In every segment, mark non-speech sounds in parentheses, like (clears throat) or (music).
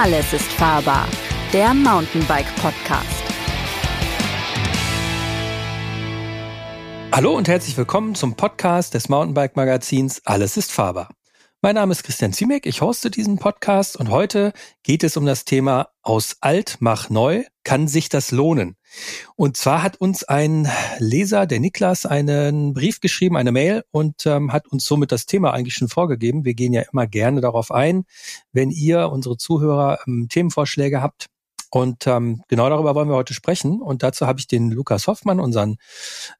Alles ist fahrbar. Der Mountainbike Podcast. Hallo und herzlich willkommen zum Podcast des Mountainbike Magazins Alles ist fahrbar. Mein Name ist Christian Ziemek, ich hoste diesen Podcast und heute geht es um das Thema Aus alt mach neu, kann sich das lohnen? Und zwar hat uns ein Leser, der Niklas, einen Brief geschrieben, eine Mail und ähm, hat uns somit das Thema eigentlich schon vorgegeben. Wir gehen ja immer gerne darauf ein, wenn ihr, unsere Zuhörer, ähm, Themenvorschläge habt. Und ähm, genau darüber wollen wir heute sprechen. Und dazu habe ich den Lukas Hoffmann, unseren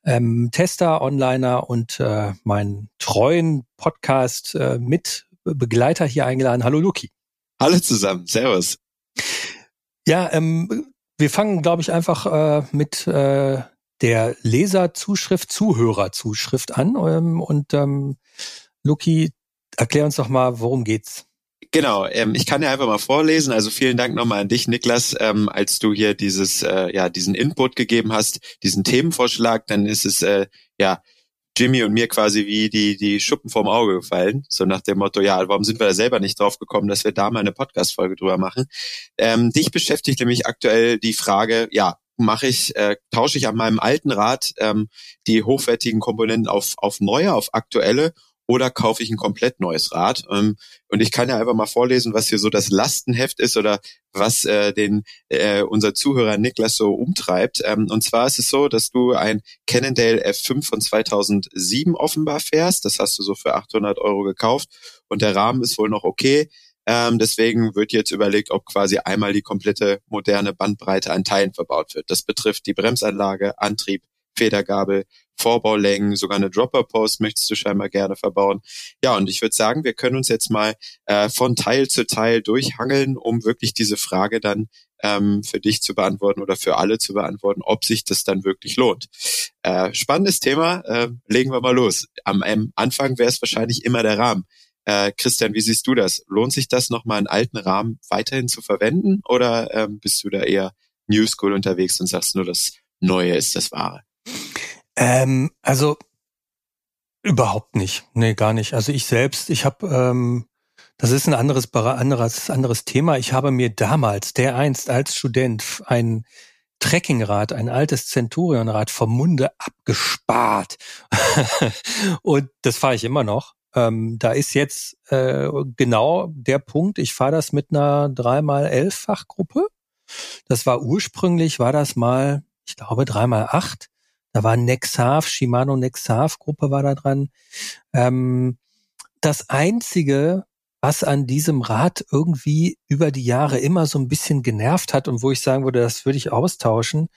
ähm, Tester, Onliner und äh, meinen treuen Podcast äh, mit Begleiter hier eingeladen. Hallo Luki. Hallo zusammen, Servus. Ja, ähm, wir fangen, glaube ich, einfach äh, mit äh, der Leserzuschrift, Zuhörerzuschrift an. Ähm, und ähm, Luki, erklär uns doch mal, worum geht's? Genau, ähm, ich kann ja einfach mal vorlesen. Also vielen Dank nochmal an dich, Niklas, ähm, als du hier dieses, äh, ja, diesen Input gegeben hast, diesen Themenvorschlag. Dann ist es äh, ja Jimmy und mir quasi wie die, die Schuppen vorm Auge gefallen. So nach dem Motto, ja, warum sind wir da selber nicht drauf gekommen, dass wir da mal eine Podcast-Folge drüber machen? Ähm, dich beschäftigt nämlich aktuell die Frage, ja, mache ich, äh, tausche ich an meinem alten Rad ähm, die hochwertigen Komponenten auf, auf neue, auf aktuelle oder kaufe ich ein komplett neues Rad? Ähm, und ich kann ja einfach mal vorlesen, was hier so das Lastenheft ist oder was äh, den äh, unser Zuhörer Niklas so umtreibt. Ähm, und zwar ist es so, dass du ein Cannondale F5 von 2007 offenbar fährst. Das hast du so für 800 Euro gekauft und der Rahmen ist wohl noch okay. Ähm, deswegen wird jetzt überlegt, ob quasi einmal die komplette moderne Bandbreite an Teilen verbaut wird. Das betrifft die Bremsanlage, Antrieb, Federgabel, Vorbaulängen, sogar eine Dropper-Post möchtest du scheinbar gerne verbauen. Ja, und ich würde sagen, wir können uns jetzt mal äh, von Teil zu Teil durchhangeln, um wirklich diese Frage dann ähm, für dich zu beantworten oder für alle zu beantworten, ob sich das dann wirklich lohnt. Äh, spannendes Thema, äh, legen wir mal los. Am, am Anfang wäre es wahrscheinlich immer der Rahmen. Äh, Christian, wie siehst du das? Lohnt sich das nochmal einen alten Rahmen weiterhin zu verwenden oder ähm, bist du da eher New School unterwegs und sagst nur, das Neue ist das Wahre? Ähm, also überhaupt nicht. Nee, gar nicht. Also ich selbst, ich habe, ähm, das ist ein anderes, anderes, anderes Thema. Ich habe mir damals, der einst als Student, ein Trekkingrad, ein altes Centurionrad vom Munde abgespart. (laughs) und das fahre ich immer noch. Ähm, da ist jetzt äh, genau der Punkt, ich fahre das mit einer 3x11-Fachgruppe. Das war ursprünglich, war das mal, ich glaube, 3x8. Da war Nexav, Shimano Nexav Gruppe war da dran. Ähm, das einzige, was an diesem Rad irgendwie über die Jahre immer so ein bisschen genervt hat und wo ich sagen würde, das würde ich austauschen,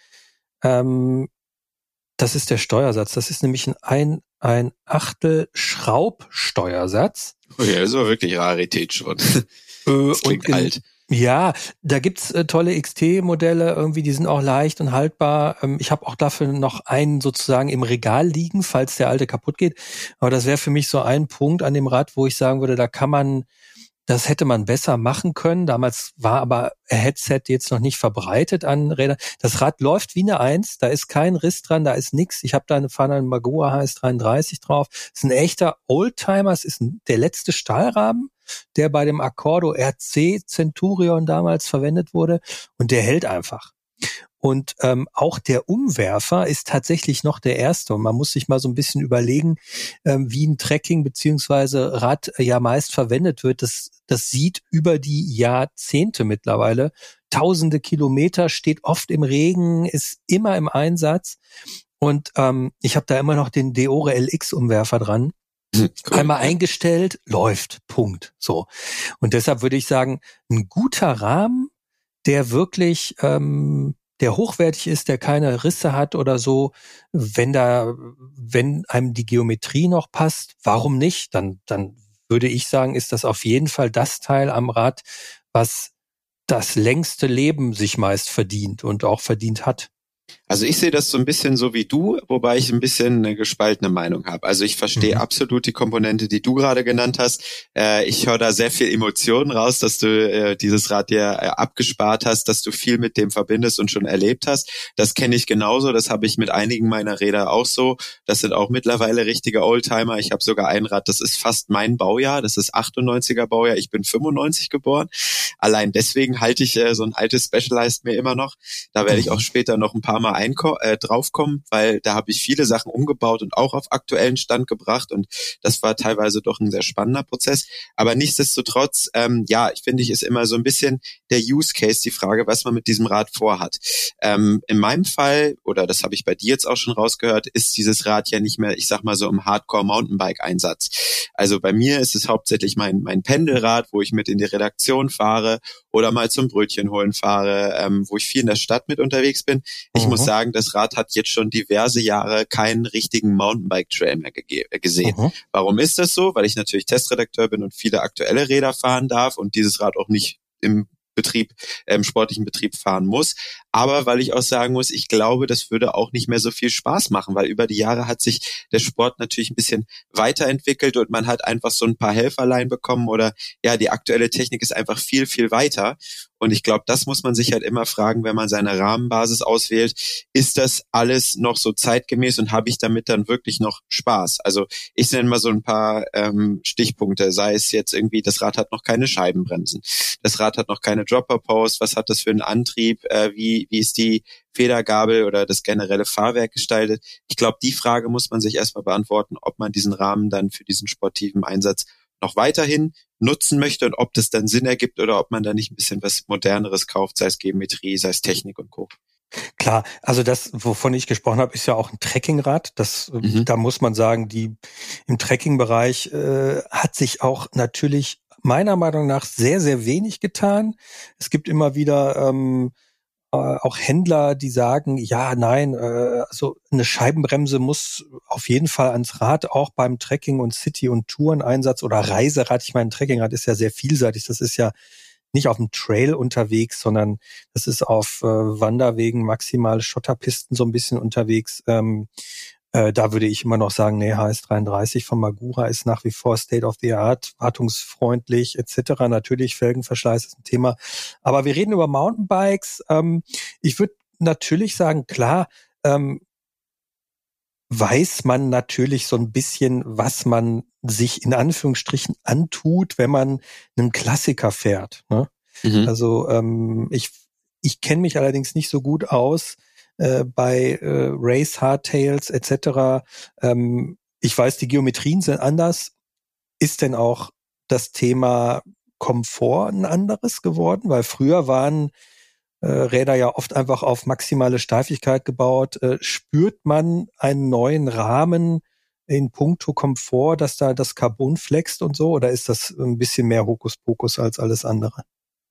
ähm, das ist der Steuersatz. Das ist nämlich ein, ein, ein Achtel Schraubsteuersatz. Oh ja, das ist aber wirklich Rarität schon. Äh, und alt. Ja, da gibt's äh, tolle XT-Modelle, irgendwie, die sind auch leicht und haltbar. Ähm, ich habe auch dafür noch einen sozusagen im Regal liegen, falls der alte kaputt geht. Aber das wäre für mich so ein Punkt an dem Rad, wo ich sagen würde, da kann man, das hätte man besser machen können. Damals war aber Headset jetzt noch nicht verbreitet an Rädern. Das Rad läuft wie eine Eins, da ist kein Riss dran, da ist nix. Ich habe da eine Fahne eine Magua HS33 drauf. Das ist ein echter Oldtimer, es ist ein, der letzte Stahlrahmen der bei dem Accordo RC Centurion damals verwendet wurde und der hält einfach. Und ähm, auch der Umwerfer ist tatsächlich noch der erste. Und man muss sich mal so ein bisschen überlegen, ähm, wie ein Trekking beziehungsweise Rad ja meist verwendet wird. Das, das sieht über die Jahrzehnte mittlerweile. Tausende Kilometer, steht oft im Regen, ist immer im Einsatz. Und ähm, ich habe da immer noch den Deore LX-Umwerfer dran. Cool. (clears throat) Einmal eingestellt, läuft. Punkt. So. Und deshalb würde ich sagen, ein guter Rahmen, der wirklich, ähm, der hochwertig ist, der keine Risse hat oder so, wenn da, wenn einem die Geometrie noch passt, warum nicht? Dann, dann würde ich sagen, ist das auf jeden Fall das Teil am Rad, was das längste Leben sich meist verdient und auch verdient hat. Also ich sehe das so ein bisschen so wie du, wobei ich ein bisschen eine gespaltene Meinung habe. Also ich verstehe mhm. absolut die Komponente, die du gerade genannt hast. Äh, ich höre da sehr viel Emotionen raus, dass du äh, dieses Rad dir äh, abgespart hast, dass du viel mit dem verbindest und schon erlebt hast. Das kenne ich genauso. Das habe ich mit einigen meiner Räder auch so. Das sind auch mittlerweile richtige Oldtimer. Ich habe sogar ein Rad, das ist fast mein Baujahr. Das ist 98er Baujahr. Ich bin 95 geboren. Allein deswegen halte ich äh, so ein altes Specialized mir immer noch. Da werde ich mhm. auch später noch ein paar Mal äh, draufkommen, weil da habe ich viele Sachen umgebaut und auch auf aktuellen Stand gebracht und das war teilweise doch ein sehr spannender Prozess. Aber nichtsdestotrotz, ähm, ja, ich finde ich ist immer so ein bisschen der Use Case die Frage, was man mit diesem Rad vorhat. Ähm, in meinem Fall oder das habe ich bei dir jetzt auch schon rausgehört, ist dieses Rad ja nicht mehr, ich sag mal so im Hardcore Mountainbike Einsatz. Also bei mir ist es hauptsächlich mein mein Pendelrad, wo ich mit in die Redaktion fahre oder mal zum Brötchen holen fahre, ähm, wo ich viel in der Stadt mit unterwegs bin. Ich mhm. muss sagen, das Rad hat jetzt schon diverse Jahre keinen richtigen Mountainbike-Trail mehr äh, gesehen. Mhm. Warum ist das so? Weil ich natürlich Testredakteur bin und viele aktuelle Räder fahren darf und dieses Rad auch nicht im Betrieb, im sportlichen Betrieb fahren muss. Aber weil ich auch sagen muss, ich glaube, das würde auch nicht mehr so viel Spaß machen, weil über die Jahre hat sich der Sport natürlich ein bisschen weiterentwickelt und man hat einfach so ein paar Helferlein bekommen oder ja, die aktuelle Technik ist einfach viel, viel weiter. Und ich glaube, das muss man sich halt immer fragen, wenn man seine Rahmenbasis auswählt. Ist das alles noch so zeitgemäß und habe ich damit dann wirklich noch Spaß? Also ich nenne mal so ein paar ähm, Stichpunkte, sei es jetzt irgendwie, das Rad hat noch keine Scheibenbremsen, das Rad hat noch keine Dropper-Post, was hat das für einen Antrieb, äh, wie, wie ist die Federgabel oder das generelle Fahrwerk gestaltet? Ich glaube, die Frage muss man sich erstmal beantworten, ob man diesen Rahmen dann für diesen sportiven Einsatz noch weiterhin nutzen möchte und ob das dann Sinn ergibt oder ob man da nicht ein bisschen was Moderneres kauft, sei es Geometrie, sei es Technik und Co. Klar, also das, wovon ich gesprochen habe, ist ja auch ein Trekkingrad. Das, mhm. da muss man sagen, die im Trekkingbereich äh, hat sich auch natürlich meiner Meinung nach sehr, sehr wenig getan. Es gibt immer wieder ähm, äh, auch Händler, die sagen, ja, nein, äh, also eine Scheibenbremse muss auf jeden Fall ans Rad, auch beim Trekking und City- und Toureneinsatz oder Reiserad. Ich meine, Trekkingrad ist ja sehr vielseitig. Das ist ja nicht auf dem Trail unterwegs, sondern das ist auf äh, Wanderwegen, maximale Schotterpisten so ein bisschen unterwegs. Ähm, äh, da würde ich immer noch sagen, nee, HS33 von Magura ist nach wie vor State of the Art, wartungsfreundlich etc. Natürlich, Felgenverschleiß ist ein Thema. Aber wir reden über Mountainbikes. Ähm, ich würde natürlich sagen, klar, ähm, weiß man natürlich so ein bisschen, was man sich in Anführungsstrichen antut, wenn man einen Klassiker fährt. Ne? Mhm. Also ähm, ich, ich kenne mich allerdings nicht so gut aus äh, bei äh, Race Hardtails etc. Ähm, ich weiß, die Geometrien sind anders. Ist denn auch das Thema Komfort ein anderes geworden? Weil früher waren äh, Räder ja oft einfach auf maximale Steifigkeit gebaut. Äh, spürt man einen neuen Rahmen in puncto Komfort, dass da das Carbon flext und so? Oder ist das ein bisschen mehr Hokuspokus als alles andere?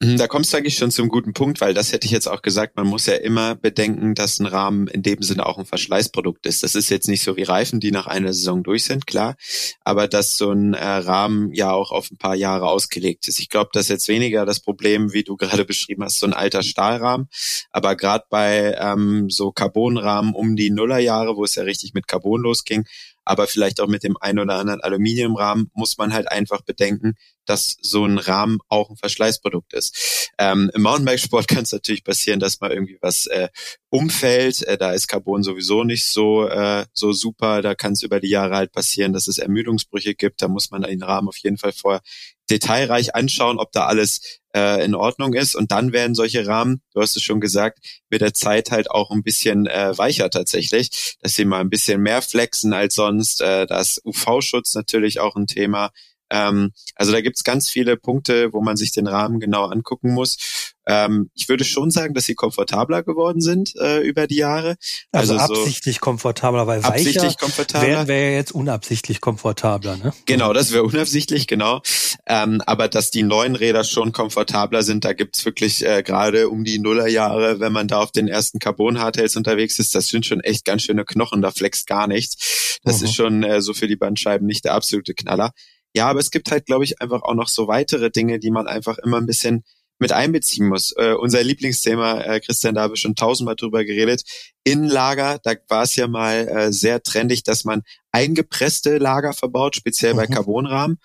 Mhm, da kommst du eigentlich schon zum guten Punkt, weil das hätte ich jetzt auch gesagt, man muss ja immer bedenken, dass ein Rahmen in dem Sinne auch ein Verschleißprodukt ist. Das ist jetzt nicht so wie Reifen, die nach einer Saison durch sind, klar, aber dass so ein äh, Rahmen ja auch auf ein paar Jahre ausgelegt ist. Ich glaube, das ist jetzt weniger das Problem, wie du (laughs) gerade beschrieben hast, so ein alter Stahlrahmen, aber gerade bei ähm, so Carbonrahmen um die Nullerjahre, wo es ja richtig mit Carbon losging, aber vielleicht auch mit dem ein oder anderen Aluminiumrahmen muss man halt einfach bedenken, dass so ein Rahmen auch ein Verschleißprodukt ist. Ähm, Im Mountainbikesport (laughs) kann es natürlich passieren, dass mal irgendwie was äh, umfällt. Äh, da ist Carbon sowieso nicht so äh, so super. Da kann es über die Jahre halt passieren, dass es Ermüdungsbrüche gibt. Da muss man den Rahmen auf jeden Fall vorher detailreich anschauen, ob da alles äh, in Ordnung ist. Und dann werden solche Rahmen, du hast es schon gesagt, mit der Zeit halt auch ein bisschen äh, weicher tatsächlich, dass sie mal ein bisschen mehr flexen als sonst. Äh, das UV-Schutz natürlich auch ein Thema. Ähm, also da gibt's ganz viele Punkte, wo man sich den Rahmen genau angucken muss. Ähm, ich würde schon sagen, dass sie komfortabler geworden sind äh, über die Jahre. Also, also absichtlich so komfortabler, weil absichtlich weicher komfortabler. wären wir ja jetzt unabsichtlich komfortabler. Ne? Genau, das wäre unabsichtlich, genau. Ähm, aber dass die neuen Räder schon komfortabler sind, da gibt's wirklich äh, gerade um die Nullerjahre, wenn man da auf den ersten Carbon-Hardtails unterwegs ist, das sind schon echt ganz schöne Knochen, da flext gar nichts. Das mhm. ist schon äh, so für die Bandscheiben nicht der absolute Knaller. Ja, aber es gibt halt, glaube ich, einfach auch noch so weitere Dinge, die man einfach immer ein bisschen mit einbeziehen muss. Äh, unser Lieblingsthema, äh, Christian, da habe ich schon tausendmal drüber geredet. Innenlager, da war es ja mal äh, sehr trendig, dass man eingepresste Lager verbaut, speziell mhm. bei Carbonrahmen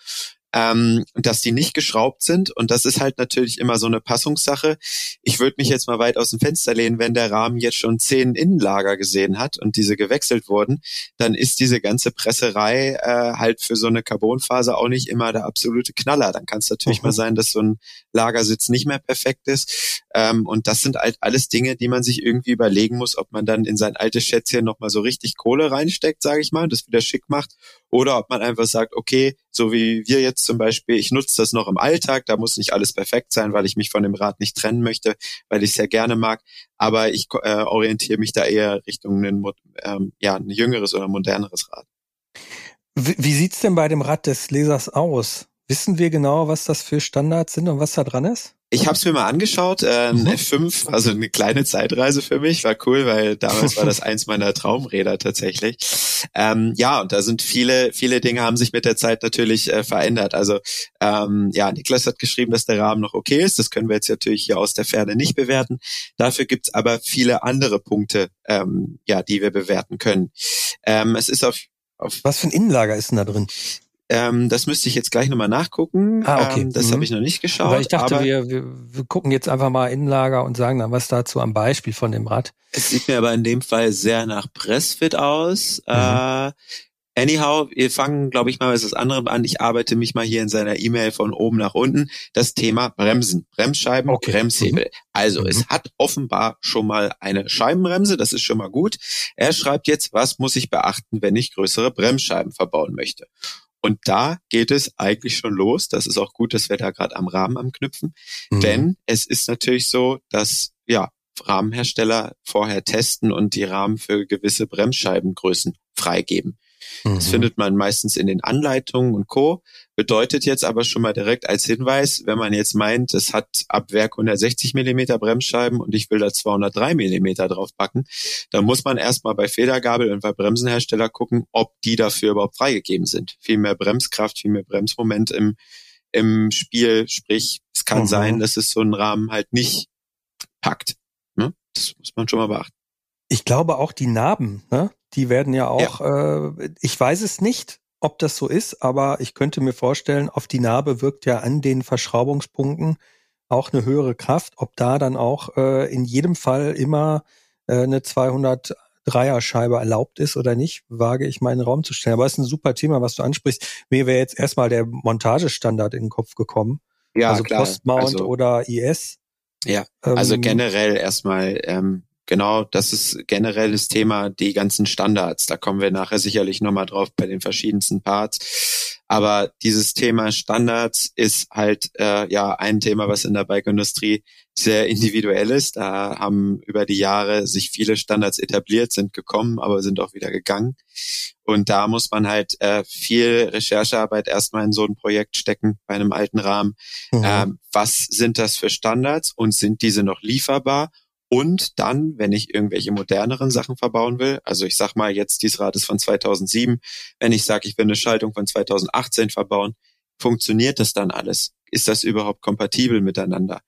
ähm, dass die nicht geschraubt sind. Und das ist halt natürlich immer so eine Passungssache. Ich würde mich jetzt mal weit aus dem Fenster lehnen, wenn der Rahmen jetzt schon zehn Innenlager gesehen hat und diese gewechselt wurden, dann ist diese ganze Presserei äh, halt für so eine Carbonphase auch nicht immer der absolute Knaller. Dann kann es natürlich mhm. mal sein, dass so ein Lagersitz nicht mehr perfekt ist. Ähm, und das sind halt alles Dinge, die man sich irgendwie überlegen muss, ob man dann in sein altes Schätzchen nochmal so richtig Kohle reinsteckt, sage ich mal, und das wieder schick macht, oder ob man einfach sagt, okay, so wie wir jetzt zum Beispiel, ich nutze das noch im Alltag, da muss nicht alles perfekt sein, weil ich mich von dem Rad nicht trennen möchte, weil ich es sehr gerne mag, aber ich äh, orientiere mich da eher Richtung ein, ähm, ja, ein jüngeres oder moderneres Rad. Wie, wie sieht's denn bei dem Rad des Lesers aus? Wissen wir genau, was das für Standards sind und was da dran ist? Ich habe es mir mal angeschaut, äh, ein mhm. F5, also eine kleine Zeitreise für mich, war cool, weil damals war das (laughs) eins meiner Traumräder tatsächlich. Ähm, ja, und da sind viele, viele Dinge haben sich mit der Zeit natürlich äh, verändert. Also ähm, ja, Niklas hat geschrieben, dass der Rahmen noch okay ist. Das können wir jetzt natürlich hier aus der Ferne nicht bewerten. Dafür gibt's aber viele andere Punkte, ähm, ja, die wir bewerten können. Ähm, es ist auf auf Was für ein Innenlager ist denn da drin? Ähm, das müsste ich jetzt gleich nochmal nachgucken. Ah, okay. Ähm, das mhm. habe ich noch nicht geschaut. Aber ich dachte, aber wir, wir, wir gucken jetzt einfach mal Innenlager und sagen dann was dazu am Beispiel von dem Rad. Es sieht mir aber in dem Fall sehr nach Pressfit aus. Mhm. Äh, anyhow, wir fangen, glaube ich, mal was das andere an. Ich arbeite mich mal hier in seiner E-Mail von oben nach unten. Das Thema Bremsen, Bremsscheiben, okay. Bremshebel. Mhm. Also mhm. es hat offenbar schon mal eine Scheibenbremse, das ist schon mal gut. Er schreibt jetzt, was muss ich beachten, wenn ich größere Bremsscheiben verbauen möchte. Und da geht es eigentlich schon los. Das ist auch gut, dass wir da gerade am Rahmen am Knüpfen. Mhm. Denn es ist natürlich so, dass ja Rahmenhersteller vorher testen und die Rahmen für gewisse Bremsscheibengrößen freigeben. Das mhm. findet man meistens in den Anleitungen und Co. Bedeutet jetzt aber schon mal direkt als Hinweis, wenn man jetzt meint, es hat ab Werk 160 Millimeter Bremsscheiben und ich will da 203 Millimeter drauf packen, dann muss man erstmal bei Federgabel und bei Bremsenhersteller gucken, ob die dafür überhaupt freigegeben sind. Viel mehr Bremskraft, viel mehr Bremsmoment im, im Spiel. Sprich, es kann mhm. sein, dass es so einen Rahmen halt nicht packt. Ne? Das muss man schon mal beachten. Ich glaube auch die Narben, ne? Die werden ja auch, ja. Äh, ich weiß es nicht, ob das so ist, aber ich könnte mir vorstellen, auf die Narbe wirkt ja an den Verschraubungspunkten auch eine höhere Kraft. Ob da dann auch äh, in jedem Fall immer äh, eine 203er Scheibe erlaubt ist oder nicht, wage ich meinen Raum zu stellen. Aber es ist ein super Thema, was du ansprichst. Mir wäre jetzt erstmal der Montagestandard in den Kopf gekommen. Ja, also klar. Postmount also, oder IS. Ja, also ähm, generell erstmal ähm, genau, das ist generell das Thema, die ganzen Standards. Da kommen wir nachher sicherlich nochmal drauf bei den verschiedensten Parts. Aber dieses Thema Standards ist halt äh, ja ein Thema, was in der Bike-Industrie sehr individuell ist. Da haben über die Jahre sich viele Standards etabliert, sind gekommen, aber sind auch wieder gegangen. Und da muss man halt äh, viel Recherchearbeit erstmal in so ein Projekt stecken bei einem alten Rahmen. Mhm. Ähm, was sind das für Standards und sind diese noch lieferbar? Und dann, wenn ich irgendwelche moderneren Sachen verbauen will, also ich sag mal jetzt, dieses Rad ist von 2007, wenn ich sage, ich will eine Schaltung von 2018 verbauen, funktioniert das dann alles? Ist das überhaupt kompatibel miteinander?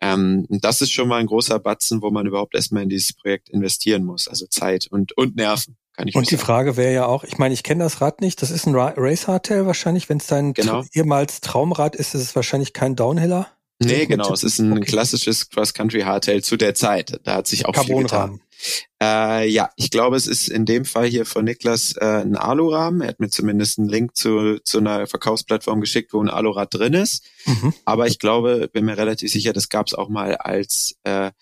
Ähm, das ist schon mal ein großer Batzen, wo man überhaupt erstmal in dieses Projekt investieren muss, also Zeit und, und Nerven. Kann ich und die sagen. Frage wäre ja auch, ich meine, ich kenne das Rad nicht, das ist ein Race Hardtail wahrscheinlich, wenn es dein genau. ehemals Traumrad ist, ist es wahrscheinlich kein Downhiller. Nee, genau. Es ist ein okay. klassisches Cross-Country-Hardtail zu der Zeit. Da hat sich auch viel getan. Äh, ja, ich glaube, es ist in dem Fall hier von Niklas äh, ein Alurahmen. Er hat mir zumindest einen Link zu, zu einer Verkaufsplattform geschickt, wo ein Alurad drin ist. Mhm. Aber ich glaube, bin mir relativ sicher, das gab es auch mal als, äh,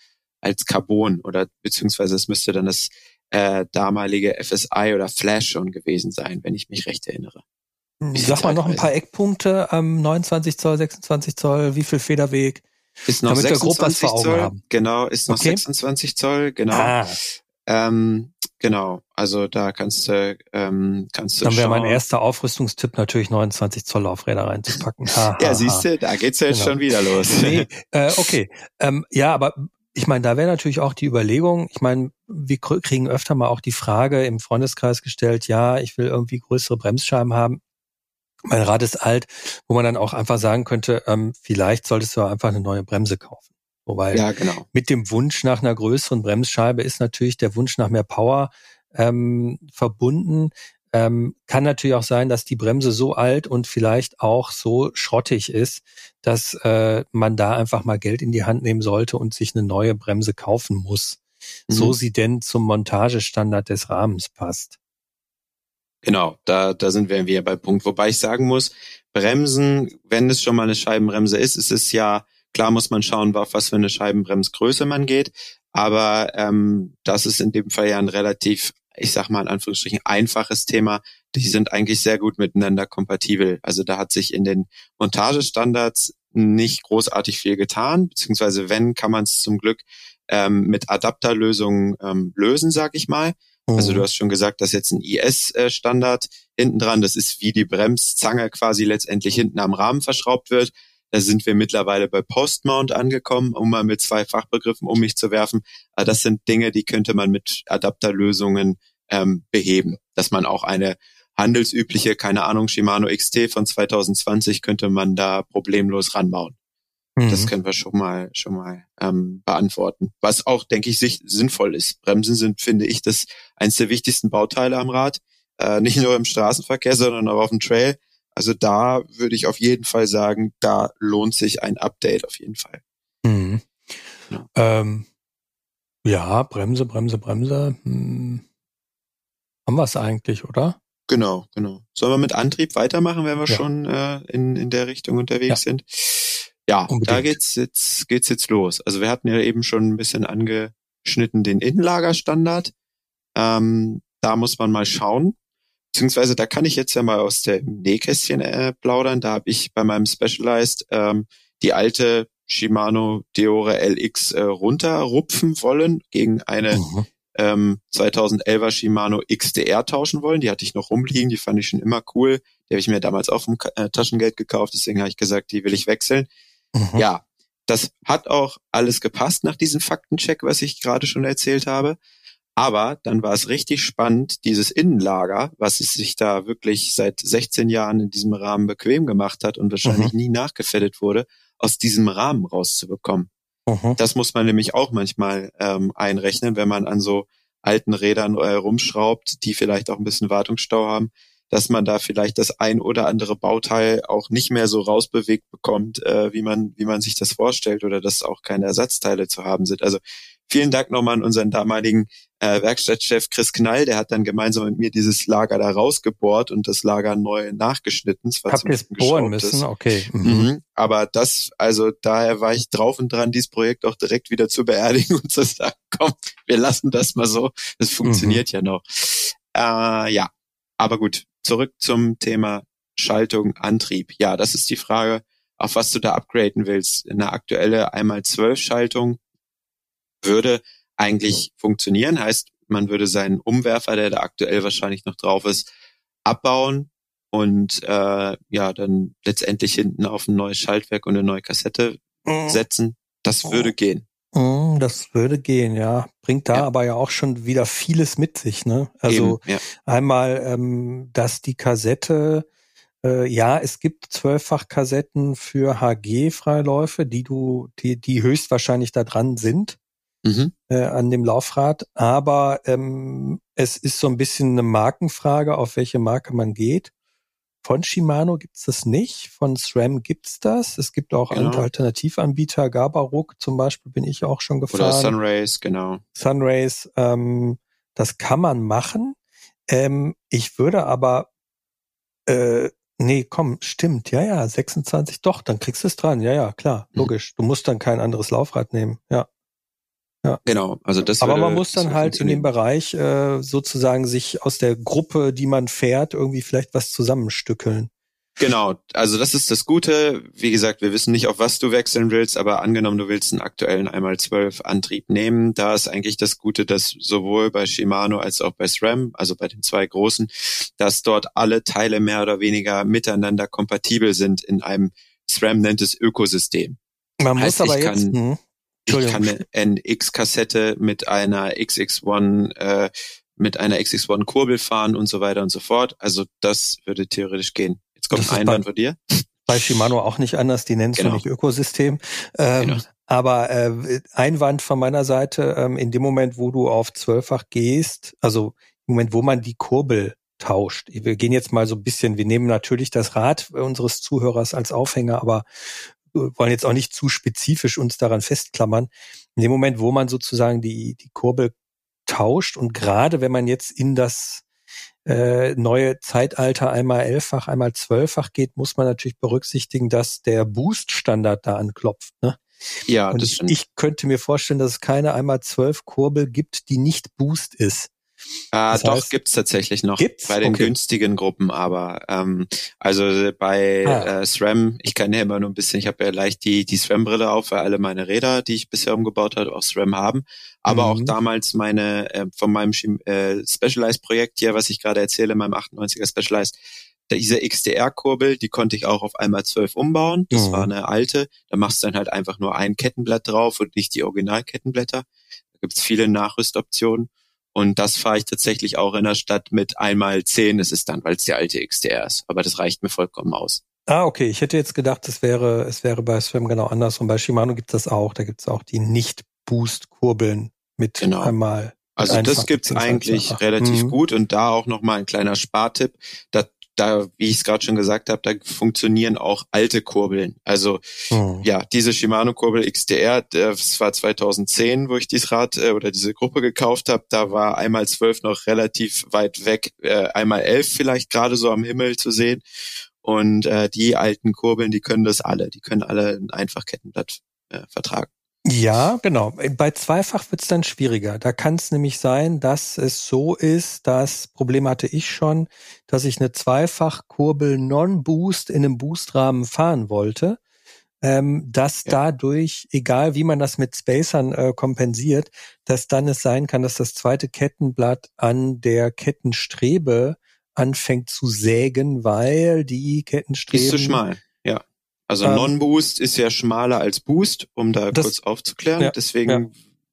als Carbon oder beziehungsweise es müsste dann das äh, damalige FSI oder Flash schon gewesen sein, wenn ich mich recht erinnere. Ich sag mal noch ein paar Eckpunkte. Ähm, 29 Zoll, 26 Zoll, wie viel Federweg? Ist noch 26 Zoll. Haben. Genau, ist noch okay. 26 Zoll, genau. Ah. Ähm, genau, also da kannst du ähm, kannst du Dann wäre mein erster Aufrüstungstipp natürlich 29 Zoll Aufräder reinzupacken. (laughs) Ha, ja, ha, siehst du, da geht's ja jetzt genau. schon wieder los. Nee, (laughs) äh, okay. Ähm, ja, aber ich meine, da wäre natürlich auch die Überlegung, ich meine, wir kriegen öfter mal auch die Frage im Freundeskreis gestellt, ja, ich will irgendwie größere Bremsscheiben haben mein Rad ist alt, wo man dann auch einfach sagen könnte, ähm, vielleicht solltest du einfach eine neue Bremse kaufen. Wobei ja, genau. mit dem Wunsch nach einer größeren Bremsscheibe ist natürlich der Wunsch nach mehr Power ähm, verbunden. Ähm, kann natürlich auch sein, dass die Bremse so alt und vielleicht auch so schrottig ist, dass äh, man da einfach mal Geld in die Hand nehmen sollte und sich eine neue Bremse kaufen muss, mhm. so sie denn zum Montagestandard des Rahmens passt. Genau, da, da sind wir wieder bei Punkt. Wobei ich sagen muss, Bremsen, wenn es schon mal eine Scheibenbremse ist, ist es ja, klar muss man schauen, auf was für eine Scheibenbremsgröße man geht. Aber ähm, das ist in dem Fall ja ein relativ, ich sag mal in Anführungsstrichen, einfaches Thema. Die sind eigentlich sehr gut miteinander kompatibel. Also da hat sich in den Montagestandards nicht großartig viel getan, beziehungsweise wenn, kann man es zum Glück ähm, mit Adapterlösungen ähm, lösen, sag ich mal. Also du mhm. hast schon gesagt, dass jetzt ein IS-Standard hinten dran, das ist wie die Bremszange quasi letztendlich hinten am Rahmen verschraubt wird. Da sind wir mittlerweile bei Postmount angekommen, um mal mit zwei Fachbegriffen um mich zu werfen. Aber das sind Dinge, die könnte man mit Adapterlösungen ähm, beheben. Dass man auch eine handelsübliche, keine Ahnung, Shimano XT von 2020 könnte man da problemlos ranbauen. Das mhm. können wir schon mal schon mal ähm, beantworten. Was auch, denke ich, sich sinnvoll ist. Bremsen sind, finde ich, das eines der wichtigsten Bauteile am Rad. Äh, nicht nur im Straßenverkehr, sondern auch auf dem Trail. Also da würde ich auf jeden Fall sagen, da lohnt sich ein Update auf jeden Fall. Mhm. Ja. Ähm, ja, Bremse, Bremse, Bremse. Hm. Haben wir es eigentlich, oder? Genau, genau. Sollen wir mit Antrieb weitermachen, wenn wir ja. schon äh, in, in der Richtung unterwegs ja. sind? Ja, Unbedingt. da geht's jetzt, geht's jetzt los. Also wir hatten ja eben schon ein bisschen angeschnitten den Innenlagerstandard. Ähm, da muss man mal schauen. Beziehungsweise da kann ich jetzt ja mal aus dem Nähkästchen äh, plaudern. Da habe ich bei meinem Specialized ähm, die alte Shimano Deore LX äh, runterrupfen wollen gegen eine mhm. ähm, 2011er Shimano XDR tauschen wollen. Die hatte ich noch rumliegen, die fand ich schon immer cool. Die habe ich mir damals auch vom äh, Taschengeld gekauft, deswegen habe ich gesagt, die will ich wechseln. Mhm. Ja, das hat auch alles gepasst nach diesem Faktencheck, was ich gerade schon erzählt habe. Aber dann war es richtig spannend, dieses Innenlager, was es sich da wirklich seit 16 Jahren in diesem Rahmen bequem gemacht hat und wahrscheinlich mhm. nie nachgefettet wurde, aus diesem Rahmen rauszubekommen. Mhm. Das muss man nämlich auch manchmal ähm, einrechnen, wenn man an so alten Rädern äh, rumschraubt, die vielleicht auch ein bisschen Wartungsstau haben dass man da vielleicht das ein oder andere Bauteil auch nicht mehr so rausbewegt bekommt, äh, wie man wie man sich das vorstellt oder dass auch keine Ersatzteile zu haben sind. Also vielen Dank nochmal an unseren damaligen äh, Werkstattchef Chris Knall, der hat dann gemeinsam mit mir dieses Lager da rausgebohrt und das Lager neu nachgeschnitten. Habt ihr es bohren müssen? Okay. Mhm. Mhm. Aber das, also daher war ich drauf und dran, dieses Projekt auch direkt wieder zu beerdigen (laughs) und zu sagen, komm, wir lassen das mal so. Das funktioniert mhm. ja noch. Äh, ja, aber gut, zurück zum Thema Schaltung, Antrieb. Ja, das ist die Frage, auf was du da upgraden willst. Eine aktuelle einmal zwölf Schaltung würde eigentlich funktionieren. Heißt, man würde seinen Umwerfer, der da aktuell wahrscheinlich noch drauf ist, abbauen und äh, ja dann letztendlich hinten auf ein neues Schaltwerk und eine neue Kassette setzen. Das würde gehen. Mhm, das würde gehen, ja. Bringt da ja. aber ja auch schon wieder vieles mit sich, ne? Also Eben, ja. einmal, ähm, dass die Kassette, äh, ja, es gibt zwölffach Kassetten für HG-Freiläufe, die du, die, die höchstwahrscheinlich da dran sind. Mhm. Äh, an dem Laufrad, aber ähm, es ist so ein bisschen eine Markenfrage, auf welche Marke man geht. Von Shimano gibt's das nicht, von SRAM gibt's das. Es gibt auch genau. andere Alternativanbieter, Gabaruk zum Beispiel bin ich auch schon gefahren. Oder Sunrays, genau. Sunrays, ähm, das kann man machen. Ähm, ich würde aber, äh, nee, komm, stimmt, ja, ja, 26, doch, dann kriegst du es dran, ja, ja, klar, mhm. logisch. Du musst dann kein anderes Laufrad nehmen, ja. Ja. Genau, also das Aber würde, man muss dann halt in dem Bereich äh, sozusagen sich aus der Gruppe, die man fährt, irgendwie vielleicht was zusammenstückeln. Genau, also das ist das Gute. Wie gesagt, wir wissen nicht, auf was du wechseln willst, aber angenommen, du willst einen aktuellen einmal zwölf Antrieb nehmen, da ist eigentlich das Gute, dass sowohl bei Shimano als auch bei SRAM, also bei den zwei großen, dass dort alle Teile mehr oder weniger miteinander kompatibel sind in einem SRAM nennt es Ökosystem. Man heißt, muss aber jetzt, kann, hm. Ich kann eine NX-Kassette mit einer XX1 äh, mit einer XX1 Kurbel fahren und so weiter und so fort. Also das würde theoretisch gehen. Jetzt kommt das ein Einwand von dir. Bei Shimano auch nicht anders, die nennen es genau. nicht Ökosystem. Ähm, genau. Aber äh, Einwand von meiner Seite, ähm, in dem Moment, wo du auf zwölffach gehst, also im Moment, wo man die Kurbel tauscht. Wir gehen jetzt mal so ein bisschen, wir nehmen natürlich das Rad unseres Zuhörers als Aufhänger, aber wollen jetzt auch nicht zu spezifisch uns daran festklammern. In dem Moment, wo man sozusagen die, die Kurbel tauscht und gerade wenn man jetzt in das äh, neue Zeitalter einmal elffach, einmal zwölffach geht, muss man natürlich berücksichtigen, dass der Boost-Standard da anklopft. Ne? Ja, und das ich, ich könnte mir vorstellen, dass es keine einmal zwölf Kurbel gibt, die nicht Boost ist. Ah, das doch, gibt's tatsächlich noch gibt's? bei den okay. günstigen Gruppen, aber ähm, also bei ah. äh, SRAM, ich kann ja immer nur ein bisschen, ich habe ja leicht die, die SRAM-Brille auf, weil alle meine Räder, die ich bisher umgebaut habe, auch SRAM haben. Aber mhm. auch damals meine, äh, von meinem äh, Specialized-Projekt hier, was ich gerade erzähle, meinem 98er Specialized, diese XDR-Kurbel, die konnte ich auch auf einmal 12 umbauen. Das mhm. war eine alte. Da machst du dann halt einfach nur ein Kettenblatt drauf und nicht die Originalkettenblätter. Da gibt's viele Nachrüstoptionen. Und das fahre ich tatsächlich auch in der Stadt mit einmal zehn. Das ist dann, weil es die alte XDR ist. Aber das reicht mir vollkommen aus. Ah, okay. Ich hätte jetzt gedacht, es wäre, es wäre bei SRAM genau andersrum. Bei Shimano gibt es das auch. Da gibt es auch die Nicht-Boost-Kurbeln mit genau. einmal. Also das gibt's eigentlich relativ mhm. gut und da auch nochmal ein kleiner Spartipp. Da da, wie ich es gerade schon gesagt habe, da funktionieren auch alte Kurbeln. Also mhm. ja, diese Shimano-Kurbel XDR, das war 2010, wo ich dieses Rad äh, oder diese Gruppe gekauft habe. Da war einmal zwölf noch relativ weit weg, äh, einmal elf vielleicht gerade so am Himmel zu sehen. Und äh, die alten Kurbeln, die können das alle. Die können alle ein Einfachkettenblatt äh, vertragen. Ja, genau. Bei Zweifach wird es dann schwieriger. Da kann es nämlich sein, dass es so ist, das Problem hatte ich schon, dass ich eine Zweifachkurbel Non-Boost in einem Boostrahmen fahren wollte, ähm, dass ja. dadurch, egal wie man das mit Spacern äh, kompensiert, dass dann es sein kann, dass das zweite Kettenblatt an der Kettenstrebe anfängt zu sägen, weil die Kettenstreben... Ist zu schmal. Also ähm, Non-Boost ist ja schmaler als Boost, um da das, kurz aufzuklären. Ja, Deswegen ja.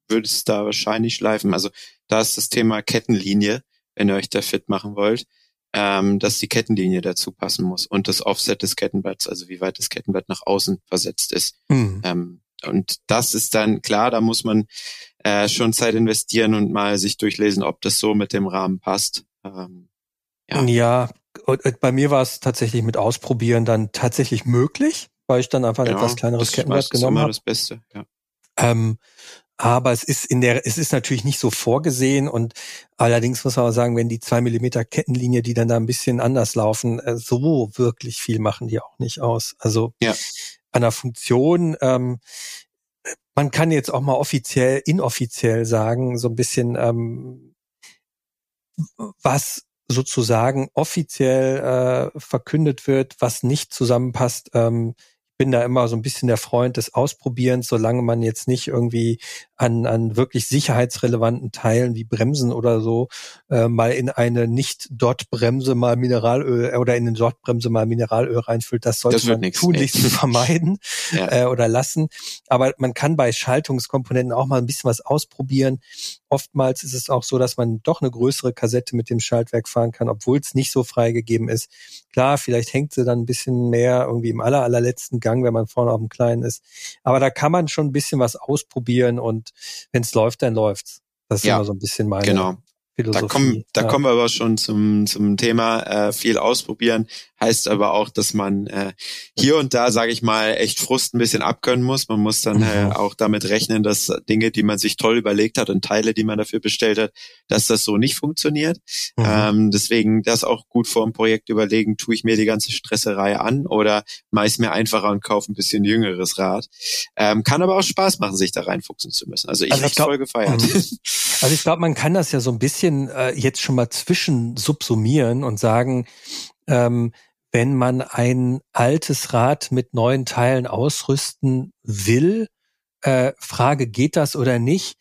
würde es da wahrscheinlich schleifen. Also da ist das Thema Kettenlinie, wenn ihr euch da fit machen wollt, ähm, dass die Kettenlinie dazu passen muss und das Offset des Kettenblatts, also wie weit das Kettenblatt nach außen versetzt ist. Mhm. Ähm, und das ist dann klar, da muss man äh, schon Zeit investieren und mal sich durchlesen, ob das so mit dem Rahmen passt. Ähm, ja. ja, äh, bei mir war es tatsächlich mit Ausprobieren dann tatsächlich möglich, weil ich dann einfach ein ja, etwas kleineres Kettenblatt genommen habe. Das Beste, ja. Ähm, aber es ist in der, es ist natürlich nicht so vorgesehen und allerdings muss man auch sagen, wenn die zwei Millimeter Kettenlinie, die dann da ein bisschen anders laufen, äh, so wirklich viel machen die auch nicht aus. Also ja. an der Funktion, ähm, man kann jetzt auch mal offiziell, inoffiziell sagen, so ein bisschen, ähm, was sozusagen offiziell äh, verkündet wird, was nicht zusammenpasst, ähm, bin da immer so ein bisschen der Freund des Ausprobierens, solange man jetzt nicht irgendwie an, an wirklich sicherheitsrelevanten Teilen wie Bremsen oder so äh, mal in eine Nicht-Dot-Bremse mal Mineralöl äh, oder in eine Dot-Bremse mal Mineralöl reinfüllt. Das sollte das man nix, tunlichst nee. (laughs) vermeiden ja. äh, oder lassen. Aber man kann bei Schaltungskomponenten auch mal ein bisschen was ausprobieren. Oftmals ist es auch so, dass man doch eine größere Kassette mit dem Schaltwerk fahren kann, obwohl es nicht so freigegeben ist. Klar, vielleicht hängt sie dann ein bisschen mehr irgendwie im aller, allerletzten Gang, wenn man vorne auf dem Kleinen ist. Aber da kann man schon ein bisschen was ausprobieren und wenn es läuft, dann läuft's. Das ist ja, immer so ein bisschen meine, genau. Philosophie. Da kommen, da ja. kommen wir aber schon zum, zum Thema äh, viel ausprobieren. Heißt aber auch, dass man äh, hier und da, sage ich mal, echt Frust ein bisschen abkönnen muss. Man muss dann äh, mhm. auch damit rechnen, dass Dinge, die man sich toll überlegt hat und Teile, die man dafür bestellt hat, dass das so nicht funktioniert. Mhm. Ähm, deswegen das auch gut vor dem Projekt überlegen, tue ich mir die ganze Stresserei an oder mache ich mir einfacher und kaufe ein bisschen jüngeres Rad. Ähm, kann aber auch Spaß machen, sich da reinfuchsen zu müssen. Also ich also habe voll gefeiert. Mhm. Also ich glaube, man kann das ja so ein bisschen äh, jetzt schon mal zwischen subsumieren und sagen, ähm, wenn man ein altes Rad mit neuen Teilen ausrüsten will, äh, Frage, geht das oder nicht?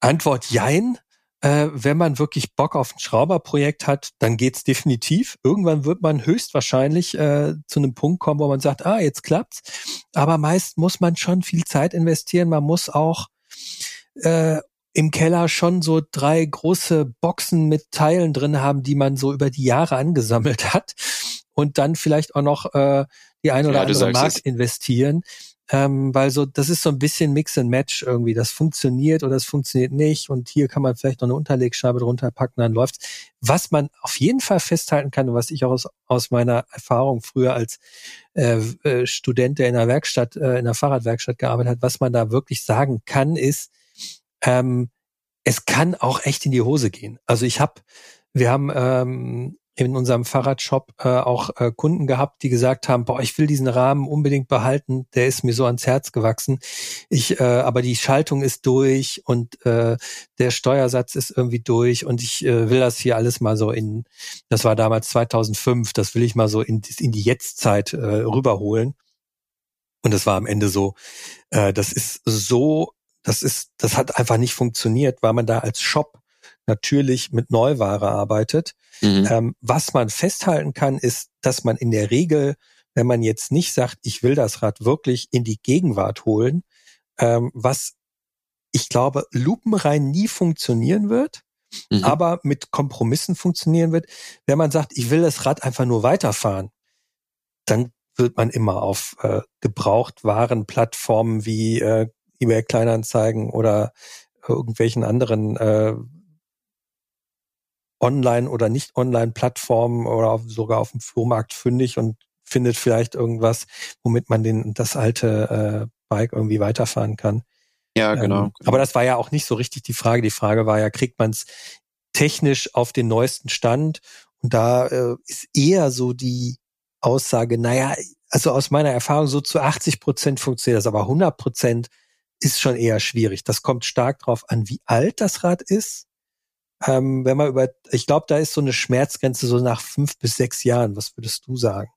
Antwort Jein. Äh, wenn man wirklich Bock auf ein Schrauberprojekt hat, dann geht's definitiv. Irgendwann wird man höchstwahrscheinlich äh, zu einem Punkt kommen, wo man sagt, ah, jetzt klappt's. Aber meist muss man schon viel Zeit investieren. Man muss auch äh, im Keller schon so drei große Boxen mit Teilen drin haben, die man so über die Jahre angesammelt (laughs) hat. und dann vielleicht auch noch äh, die ein oder ja, andere Mark es. investieren. Ähm, weil so, das ist so ein bisschen Mix and Match irgendwie. Das funktioniert oder es funktioniert nicht. Und hier kann man vielleicht noch eine Unterlegscheibe drunter packen, dann läuft's. Was man auf jeden Fall festhalten kann und was ich auch aus, aus meiner Erfahrung früher als äh, äh, Student, der in der Werkstatt, äh, in der Fahrradwerkstatt gearbeitet hat, was man da wirklich sagen kann, ist, ähm, es kann auch echt in die Hose gehen. Also ich habe, wir haben ähm, in unserem Fahrradshop äh, auch äh, Kunden gehabt, die gesagt haben, boah, ich will diesen Rahmen unbedingt behalten, der ist mir so ans Herz gewachsen. Ich, äh, aber die Schaltung ist durch und äh, der Steuersatz ist irgendwie durch und ich äh, will das hier alles mal so in, das war damals 2005, das will ich mal so in, in die Jetztzeit äh, rüberholen. Und das war am Ende so, äh, das ist so, das ist, das hat einfach nicht funktioniert, weil man da als Shop natürlich mit Neuware arbeitet. Mhm. Ähm, was man festhalten kann, ist, dass man in der Regel, wenn man jetzt nicht sagt, ich will das Rad wirklich in die Gegenwart holen, ähm, was ich glaube, lupenrein nie funktionieren wird, mhm. aber mit Kompromissen funktionieren wird. Wenn man sagt, ich will das Rad einfach nur weiterfahren, dann wird man immer auf äh, Gebrauchtwarenplattformen wie äh, eBay Kleinanzeigen oder irgendwelchen anderen äh, Online- oder nicht Online-Plattformen oder sogar auf dem Flohmarkt fündig und findet vielleicht irgendwas, womit man den das alte äh, Bike irgendwie weiterfahren kann. Ja, genau, ähm, genau. Aber das war ja auch nicht so richtig die Frage. Die Frage war ja, kriegt man es technisch auf den neuesten Stand? Und da äh, ist eher so die Aussage, naja, also aus meiner Erfahrung so zu 80 Prozent funktioniert das, aber 100 Prozent ist schon eher schwierig. Das kommt stark drauf an, wie alt das Rad ist ähm, wenn man über, ich glaube, da ist so eine Schmerzgrenze so nach fünf bis sechs Jahren. Was würdest du sagen?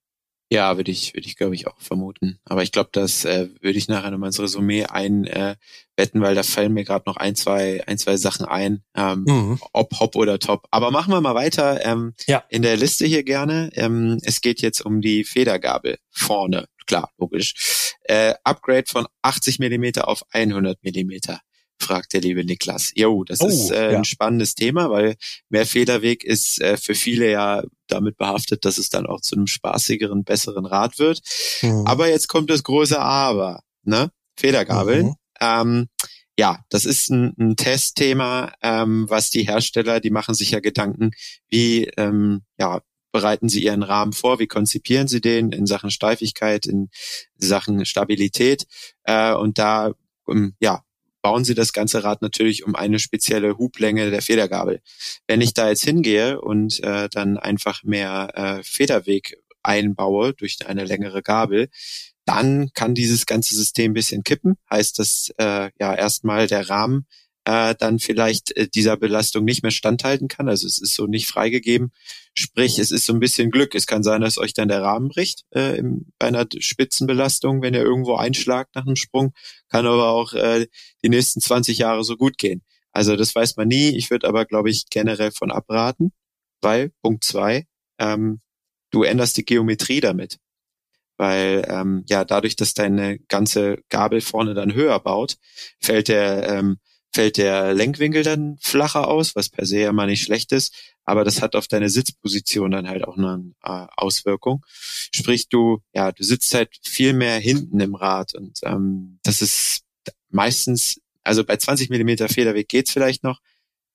Ja, würde ich, würde ich, glaube ich, auch vermuten. Aber ich glaube, das äh, würde ich nachher nochmal ins Resümee einbetten, äh, weil da fallen mir gerade noch ein, zwei, ein, zwei Sachen ein, ähm, mhm. ob Hop oder Top. Aber machen wir mal weiter ähm, ja. in der Liste hier gerne. Ähm, es geht jetzt um die Federgabel vorne. Klar, logisch. Äh, Upgrade von 80 Millimeter auf 100 Millimeter fragt der liebe Niklas. Jo, das oh, ist äh, ja. ein spannendes Thema, weil mehr Federweg ist äh, für viele ja damit behaftet, dass es dann auch zu einem spaßigeren, besseren Rad wird. Mhm. Aber jetzt kommt das große Aber, ne? Federgabeln. Mhm. Ähm, ja, das ist ein, ein Testthema, ähm, was die Hersteller, die machen sich ja Gedanken, wie ähm, ja, bereiten sie ihren Rahmen vor, wie konzipieren sie den in Sachen Steifigkeit, in Sachen Stabilität. Äh, und da ähm, ja, bauen sie das ganze Rad natürlich um eine spezielle Hublänge der Federgabel. Wenn ich da jetzt hingehe und äh, dann einfach mehr äh, Federweg einbaue durch eine längere Gabel, dann kann dieses ganze System bisschen kippen. Heißt, dass äh, ja erstmal der Rahmen äh, dann vielleicht äh, dieser Belastung nicht mehr standhalten kann. Also es ist so nicht freigegeben. Sprich, es ist so ein bisschen Glück. Es kann sein, dass euch dann der Rahmen bricht äh, im, bei einer Spitzenbelastung, wenn ihr irgendwo einschlagt nach einem Sprung. Kann aber auch äh, die nächsten 20 Jahre so gut gehen. Also das weiß man nie. Ich würde aber, glaube ich, generell von abraten, weil, Punkt zwei, ähm, du änderst die Geometrie damit. Weil ähm, ja, dadurch, dass deine ganze Gabel vorne dann höher baut, fällt der ähm, fällt der Lenkwinkel dann flacher aus, was per se ja mal nicht schlecht ist, aber das hat auf deine Sitzposition dann halt auch eine äh, Auswirkung. Sprich, du, ja, du sitzt halt viel mehr hinten im Rad und ähm, das ist meistens, also bei 20 Millimeter Federweg geht's vielleicht noch,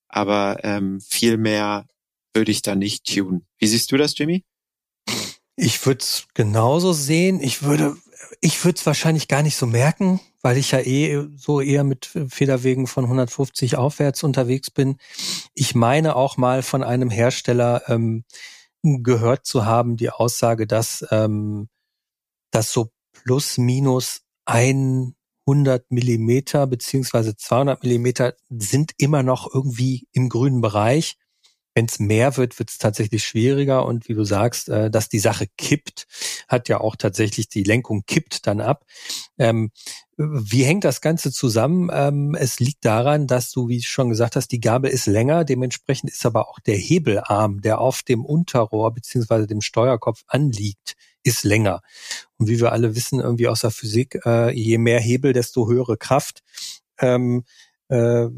aber ähm, viel mehr würde ich da nicht tunen. Wie siehst du das, Jimmy? Ich würde es genauso sehen. Ich würde, ich würde es wahrscheinlich gar nicht so merken, weil ich ja eh so eher mit Federwegen von 150 aufwärts unterwegs bin. Ich meine auch mal von einem Hersteller ähm, gehört zu haben, die Aussage, dass, ähm, dass so plus minus 100 Millimeter beziehungsweise 200 Millimeter sind immer noch irgendwie im grünen Bereich. Wenn es mehr wird, wird es tatsächlich schwieriger. Und wie du sagst, äh, dass die Sache kippt, hat ja auch tatsächlich die Lenkung kippt dann ab. Ähm, wie hängt das Ganze zusammen? Ähm, es liegt daran, dass du, wie schon gesagt hast, die Gabel ist länger. Dementsprechend ist aber auch der Hebelarm, der auf dem Unterrohr beziehungsweise dem Steuerkopf anliegt, ist länger. Und wie wir alle wissen, irgendwie aus der Physik, äh, je mehr Hebel, desto höhere Kraft. Ähm, äh,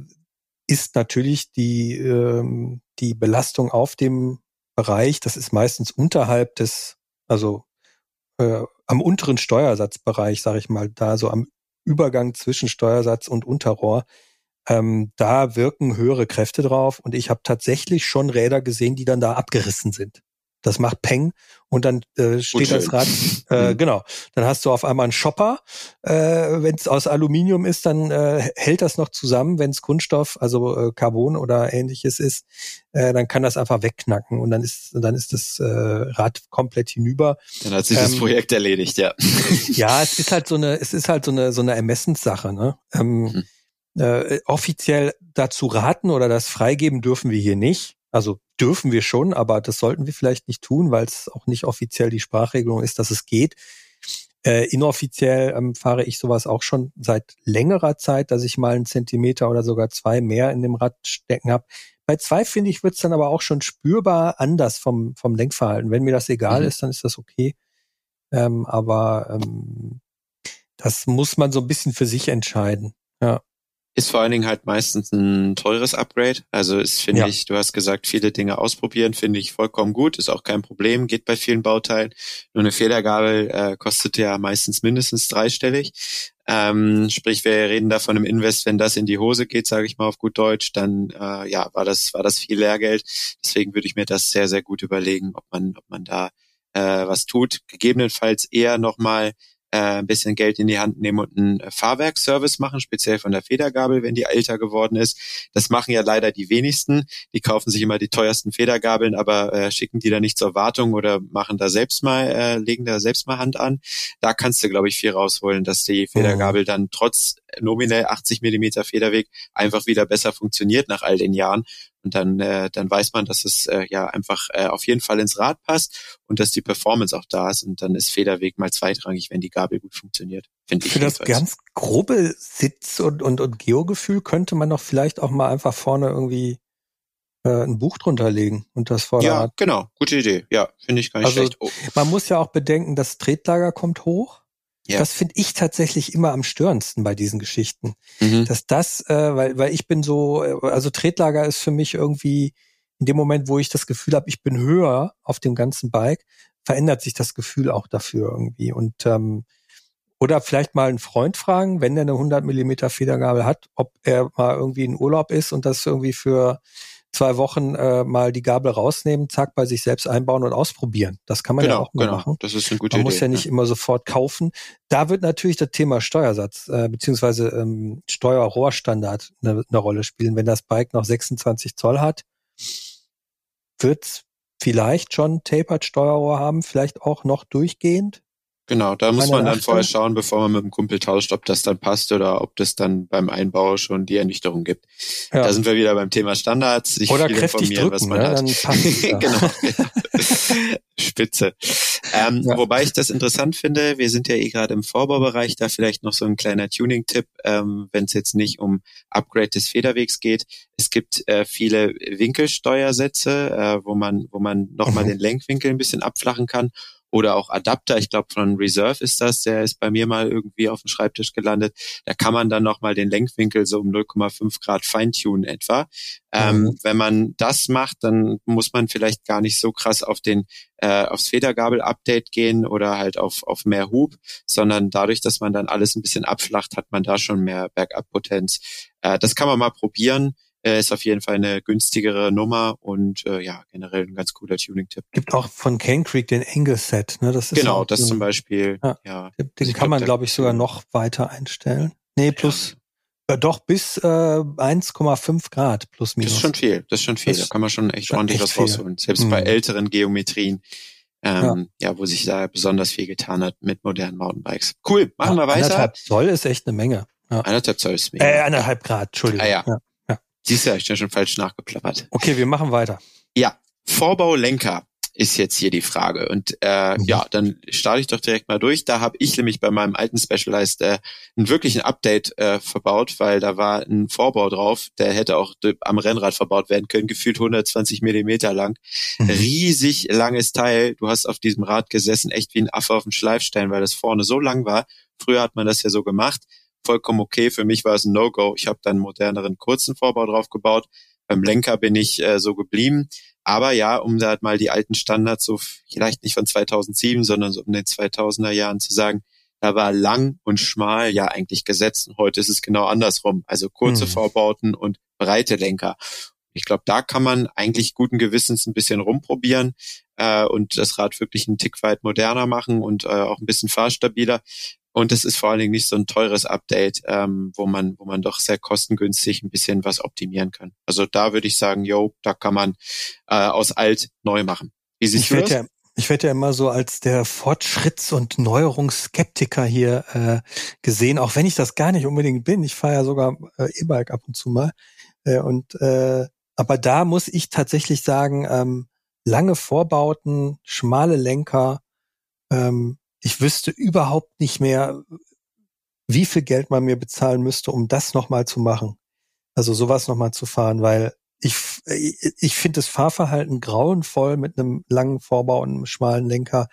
ist natürlich die, ähm, die Belastung auf dem Bereich, das ist meistens unterhalb des Also äh, am unteren Steuersatzbereich, sage ich mal, da so am Übergang zwischen Steuersatz und Unterrohr, ähm, da wirken höhere Kräfte drauf und ich habe tatsächlich schon Räder gesehen, die dann da abgerissen sind. Das macht Peng und dann äh, steht das Rad, äh, mhm. genau, dann hast du auf einmal einen Shopper. Äh, Wenn es aus Aluminium ist, dann äh, hält das noch zusammen. Wenn es Kunststoff, also äh, Carbon oder ähnliches ist, äh, dann kann das einfach wegknacken und dann ist dann ist das äh, Rad komplett hinüber. Dann hat sich ähm, das Projekt erledigt, ja. (laughs) ja, es ist halt so eine, es ist halt so eine so eine Ermessenssache. Ne? Ähm, mhm. äh, offiziell dazu raten oder das freigeben dürfen wir hier nicht. Also dürfen wir schon, aber das sollten wir vielleicht nicht tun, weil es auch nicht offiziell die Sprachregelung ist, dass es geht. Äh, inoffiziell ähm, fahre ich sowas auch schon seit längerer Zeit, dass ich mal einen Zentimeter oder sogar zwei mehr in dem Rad stecken habe. Bei zwei finde ich, wird es dann aber auch schon spürbar anders vom, vom Lenkverhalten. Wenn mir das egal mhm. ist, dann ist das okay. Ähm, aber ähm, das muss man so ein bisschen für sich entscheiden. Ja ist vor allen Dingen halt meistens ein teures Upgrade. Also ist, finde ja. ich, du hast gesagt, viele Dinge ausprobieren, finde ich vollkommen gut, ist auch kein Problem, geht bei vielen Bauteilen. Nur eine Federgabel äh, kostet ja meistens mindestens dreistellig. Ähm, sprich, wir reden da von einem Invest, wenn das in die Hose geht, sage ich mal auf gut Deutsch, dann äh, ja, war das, war das viel Lehrgeld. Deswegen würde ich mir das sehr, sehr gut überlegen, ob man, ob man da äh, was tut. Gegebenenfalls eher nochmal äh, ein bisschen Geld in die Hand nehmen und einen Fahrwerksservice machen, speziell von der Federgabel, wenn die älter geworden ist. Das machen ja leider die wenigsten. Die kaufen sich immer die teuersten Federgabeln, aber äh, schicken die da nicht zur Wartung oder machen da selbst mal, äh, legen da selbst mal Hand an. Da kannst du, glaube ich, viel rausholen, dass die Federgabel mhm. dann trotz nominell 80 Millimeter Federweg einfach wieder besser funktioniert nach all den Jahren und dann, äh, dann weiß man, dass es äh, ja einfach äh, auf jeden Fall ins Rad passt und dass die Performance auch da ist. Und dann ist Federweg mal zweitrangig, wenn die Gabel gut funktioniert. Finde ich. Für das ganz grobe Sitz- und, und, und Geogefühl könnte man doch vielleicht auch mal einfach vorne irgendwie äh, ein Buch drunter legen und das Vorderrad. Ja, genau. Gute Idee. Ja, finde ich gar nicht also, schlecht. Oh. Man muss ja auch bedenken, das Tretlager kommt hoch. Ja. Das finde ich tatsächlich immer am störendsten bei diesen Geschichten. Mhm. Dass das, äh, weil, weil ich bin so, äh, also Tretlager ist für mich irgendwie in dem Moment, wo ich das Gefühl habe, ich bin höher auf dem ganzen Bike, verändert sich das Gefühl auch dafür irgendwie. Und ähm, oder vielleicht mal einen Freund fragen, wenn der eine 100 Millimeter Federgabel hat, ob er mal irgendwie in Urlaub ist und das irgendwie für zwei Wochen äh, mal die Gabel rausnehmen, zack, bei sich selbst einbauen und ausprobieren. Das kann man genau, ja auch mal genau. machen. Das ist eine gute man Idee. muss ja nicht ja. immer sofort kaufen. Da wird natürlich das Thema Steuersatz äh, beziehungsweise ähm, Steuerrohrstandard eine, eine Rolle spielen. Wenn das Bike noch 26 Zoll hat, wird vielleicht schon Tapered Steuerrohr haben, vielleicht auch noch durchgehend. Genau, da muss man dann vorher schauen, bevor man mit dem Kumpel tauscht, ob das dann passt oder ob das dann beim Einbau schon die Ernüchterung gibt. Ja. Da sind wir wieder beim Thema Standards. Sich oder kräftig drücken, was man ne? hat. Dann passt (laughs) genau. Spitze. Ähm, ja. Wobei ich das interessant finde, wir sind ja eh gerade im Vorbaubereich, da vielleicht noch so ein kleiner Tuning-Tipp, ähm, wenn es jetzt nicht um Upgrade des Federwegs geht. Es gibt äh, viele Winkelsteuersätze, äh, wo man, wo man nochmal mhm. den Lenkwinkel ein bisschen abflachen kann oder auch Adapter. Ich glaube, von Reserve ist das, der ist bei mir mal irgendwie auf dem Schreibtisch gelandet. Da kann man dann nochmal den Lenkwinkel so um 0,5 Grad feintunen etwa. Ähm, mhm. wenn man das macht, dann muss man vielleicht gar nicht so krass auf den äh, aufs Federgabel-Update gehen oder halt auf, auf mehr Hub, sondern dadurch, dass man dann alles ein bisschen abflacht, hat man da schon mehr Backup-Potenz. Äh, das kann man mal probieren. Äh, ist auf jeden Fall eine günstigere Nummer und äh, ja, generell ein ganz cooler Tuning-Tipp. Gibt auch von Cane Creek den Angle Set, ne? Das ist genau, das zum Beispiel. Ja, ja. Den, den kann man, glaube ich, sogar noch weiter einstellen. Nee, plus ja. äh, doch bis äh, 1,5 Grad plus minus. Das ist schon viel, das ist schon viel. Das da kann man schon echt ordentlich echt was rausholen. Selbst mhm. bei älteren Geometrien. Ähm, ja. ja, wo sich da besonders viel getan hat mit modernen Mountainbikes. Cool, machen wir weiter. Anderthalb Zoll ist echt eine Menge. Ja. Anderthalb Zoll ist mega. Äh, eineinhalb Grad, Entschuldigung. Ah, ja. ja. Siehst du, ich bin schon falsch nachgeplappert. Okay, wir machen weiter. Ja, Vorbaulenker ist jetzt hier die Frage. Und äh, mhm. ja, dann starte ich doch direkt mal durch. Da habe ich nämlich bei meinem alten Specialized äh, einen wirklichen Update äh, verbaut, weil da war ein Vorbau drauf, der hätte auch am Rennrad verbaut werden können, gefühlt 120 Millimeter lang. Mhm. Riesig langes Teil. Du hast auf diesem Rad gesessen, echt wie ein Affe auf dem Schleifstein, weil das vorne so lang war. Früher hat man das ja so gemacht vollkommen okay. Für mich war es ein No-Go. Ich habe dann einen moderneren kurzen Vorbau drauf gebaut. Beim Lenker bin ich äh, so geblieben. aber ja, um da mal die alten Standards so vielleicht nicht von 2007, sondern so um den 2000er Jahren zu sagen, da war lang und schmal ja eigentlich gesetzt und heute ist es genau andersrum. Also kurze mhm. Vorbauten und breite Lenker. Ich glaube, da kann man eigentlich guten Gewissens ein bisschen rumprobieren äh, und das Rad wirklich einen Tick weit moderner machen und äh, auch ein bisschen fahrstabiler. Und es ist vor allen Dingen nicht so ein teures Update, ähm, wo man, wo man doch sehr kostengünstig ein bisschen was optimieren kann. Also da würde ich sagen, yo, da kann man äh, aus alt neu machen. Wie siehst ich das? Ja, ich werde ja immer so als der Fortschritts- und Neuerungsskeptiker hier äh, gesehen, auch wenn ich das gar nicht unbedingt bin. Ich fahre ja sogar äh, E-Bike ab und zu mal. Äh, und äh, aber da muss ich tatsächlich sagen, ähm, lange Vorbauten, schmale Lenker, ähm, ich wüsste überhaupt nicht mehr, wie viel Geld man mir bezahlen müsste, um das nochmal zu machen. Also sowas nochmal zu fahren, weil ich, ich finde das Fahrverhalten grauenvoll mit einem langen Vorbau und einem schmalen Lenker.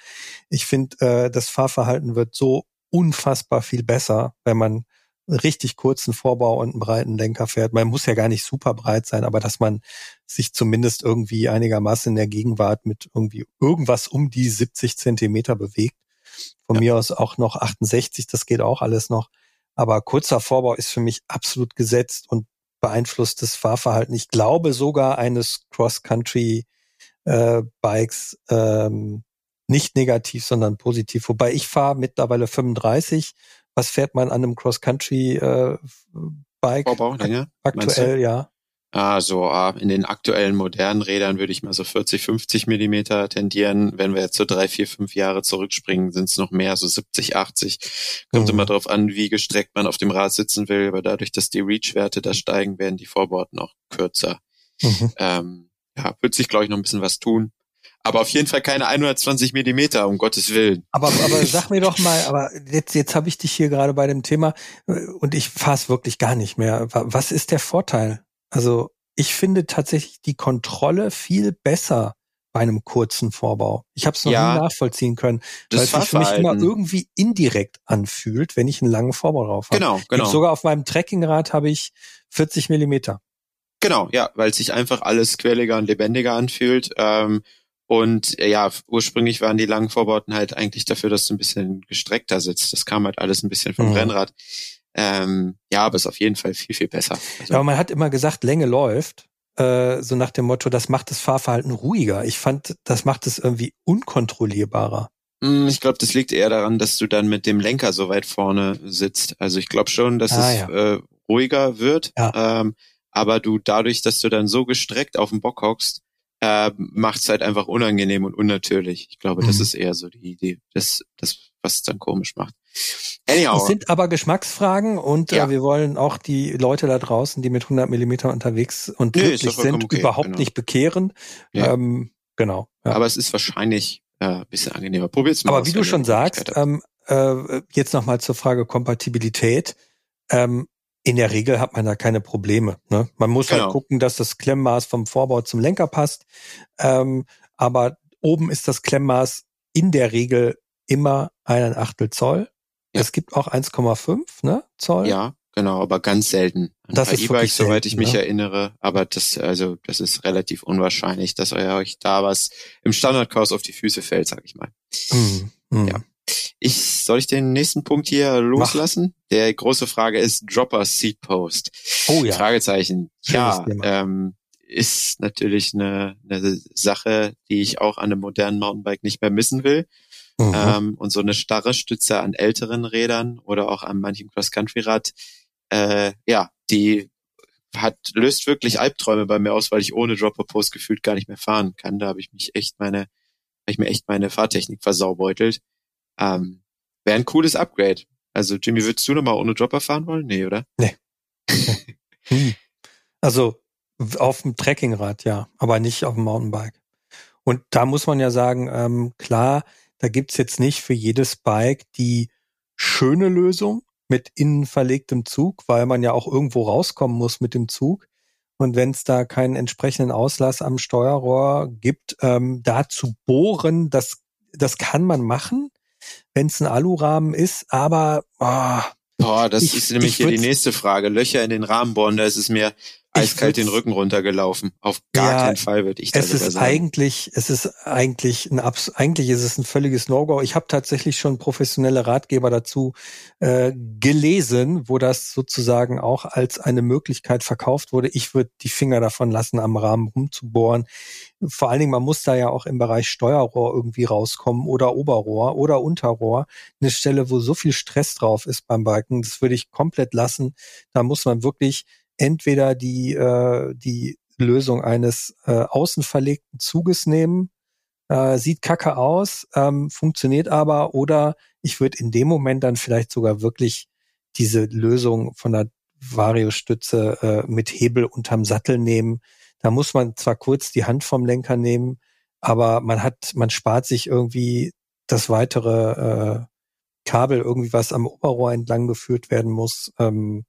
Ich finde, äh, das Fahrverhalten wird so unfassbar viel besser, wenn man richtig kurzen Vorbau und einen breiten Lenker fährt. Man muss ja gar nicht super breit sein, aber dass man sich zumindest irgendwie einigermaßen in der Gegenwart mit irgendwie irgendwas um die 70 Zentimeter bewegt. Von ja. mir aus auch noch 68, das geht auch alles noch. Aber kurzer Vorbau ist für mich absolut gesetzt und beeinflusst das Fahrverhalten. Ich glaube sogar eines Cross-Country-Bikes äh, ähm, nicht negativ, sondern positiv. Wobei ich fahre mittlerweile 35. Was fährt man an einem Cross-Country-Bike? Äh, Vorbau, länger, aktuell, ja. Also in den aktuellen modernen Rädern würde ich mal so 40, 50 Millimeter tendieren. Wenn wir jetzt so drei, vier, fünf Jahre zurückspringen, sind es noch mehr, so 70, 80. Kommt mhm. immer darauf an, wie gestreckt man auf dem Rad sitzen will, aber dadurch, dass die Reach-Werte da steigen, werden die Vorbauten auch kürzer. Mhm. Ähm, ja, wird sich, glaube ich, noch ein bisschen was tun. Aber auf jeden Fall keine 120 Millimeter, um Gottes Willen. Aber, aber (laughs) sag mir doch mal, aber jetzt, jetzt habe ich dich hier gerade bei dem Thema äh, und ich fasse wirklich gar nicht mehr. Was ist der Vorteil? Also ich finde tatsächlich die Kontrolle viel besser bei einem kurzen Vorbau. Ich habe es noch ja, nie nachvollziehen können, weil es sich für mich immer irgendwie indirekt anfühlt, wenn ich einen langen Vorbau drauf habe. Genau, genau. sogar auf meinem Trekkingrad habe ich 40 Millimeter. Genau, ja, weil sich einfach alles quirliger und lebendiger anfühlt. Ähm, und äh, ja, ursprünglich waren die langen Vorbauten halt eigentlich dafür, dass du ein bisschen gestreckter sitzt. Das kam halt alles ein bisschen vom mhm. Rennrad. Ähm, ja, aber ist auf jeden Fall viel, viel besser. Also, ja, aber man hat immer gesagt, Länge läuft. Äh, so nach dem Motto, das macht das Fahrverhalten ruhiger. Ich fand, das macht es irgendwie unkontrollierbarer. Hm, ich glaube, das liegt eher daran, dass du dann mit dem Lenker so weit vorne sitzt. Also ich glaube schon, dass ah, es ja. äh, ruhiger wird. Ja. Ähm, aber du dadurch, dass du dann so gestreckt auf dem Bock hockst, äh, macht es halt einfach unangenehm und unnatürlich. Ich glaube, mhm. das ist eher so die Idee, das, das, was es dann komisch macht. Anyhow. Das sind aber Geschmacksfragen und äh, ja. äh, wir wollen auch die Leute da draußen, die mit 100 Millimeter unterwegs und glücklich sind, okay, überhaupt genau. nicht bekehren. Ja. Ähm, genau. Ja. Aber es ist wahrscheinlich äh, bisschen angenehmer. Probiert's mal. Aber wie du schon sagst, ähm, äh, jetzt nochmal zur Frage Kompatibilität. Ähm, in der Regel hat man da keine Probleme. Ne? Man muss halt genau. halt gucken, dass das Klemmmaß vom Vorbau zum Lenker passt. Ähm, aber oben ist das Klemmmaß in der Regel immer einen Achtel Zoll. Ja. Es gibt auch 1,5 ne, Zoll. Ja, genau, aber ganz selten. Ein das ist E-Bikes, soweit ich mich ne? erinnere, aber das, also, das ist relativ unwahrscheinlich, dass euch da was im Standardkurs auf die Füße fällt, sag ich mal. Mhm. Mhm. Ja. Ich, soll ich den nächsten Punkt hier loslassen? Mach. Der große Frage ist Dropper Seat Post. Oh ja. Fragezeichen. ja, ähm, ist natürlich eine, eine Sache, die ich auch an einem modernen Mountainbike nicht mehr missen will. Mhm. Ähm, und so eine starre Stütze an älteren Rädern oder auch an manchem Cross-Country-Rad, äh, ja, die hat, löst wirklich Albträume bei mir aus, weil ich ohne Dropper-Post gefühlt gar nicht mehr fahren kann. Da habe ich mich echt meine, habe ich mir echt meine Fahrtechnik versaubeutelt. Ähm, Wäre ein cooles Upgrade. Also Jimmy, würdest du nochmal ohne Dropper fahren wollen? Nee, oder? Nee. (laughs) Also auf dem Trekkingrad, ja, aber nicht auf dem Mountainbike. Und da muss man ja sagen, ähm, klar, da gibt's jetzt nicht für jedes Bike die schöne Lösung mit innen verlegtem Zug, weil man ja auch irgendwo rauskommen muss mit dem Zug. Und wenn es da keinen entsprechenden Auslass am Steuerrohr gibt, ähm, da zu bohren, das, das kann man machen wenn es ein Alurahmen ist, aber oh, Boah, das ich, ist nämlich hier die nächste Frage. Löcher in den Rahmen bohren, da ist es mir eiskalt den Rücken runtergelaufen. Auf gar ja, keinen Fall würde ich das es ist sagen. eigentlich, es ist eigentlich ein Abs eigentlich ist es ein völliges No-Go. Ich habe tatsächlich schon professionelle Ratgeber dazu äh, gelesen, wo das sozusagen auch als eine Möglichkeit verkauft wurde. Ich würde die Finger davon lassen, am Rahmen rumzubohren. Vor allen Dingen, man muss da ja auch im Bereich Steuerrohr irgendwie rauskommen oder Oberrohr oder Unterrohr. Eine Stelle, wo so viel Stress drauf ist beim Biken, das würde ich komplett lassen. Da muss man wirklich entweder die, äh, die Lösung eines äh, außen verlegten Zuges nehmen, äh, sieht kacke aus, ähm, funktioniert aber, oder ich würde in dem Moment dann vielleicht sogar wirklich diese Lösung von der Variostütze äh, mit Hebel unterm Sattel nehmen. Da muss man zwar kurz die Hand vom Lenker nehmen, aber man hat, man spart sich irgendwie das weitere äh, Kabel, irgendwie was am Oberrohr entlang geführt werden muss. Ähm,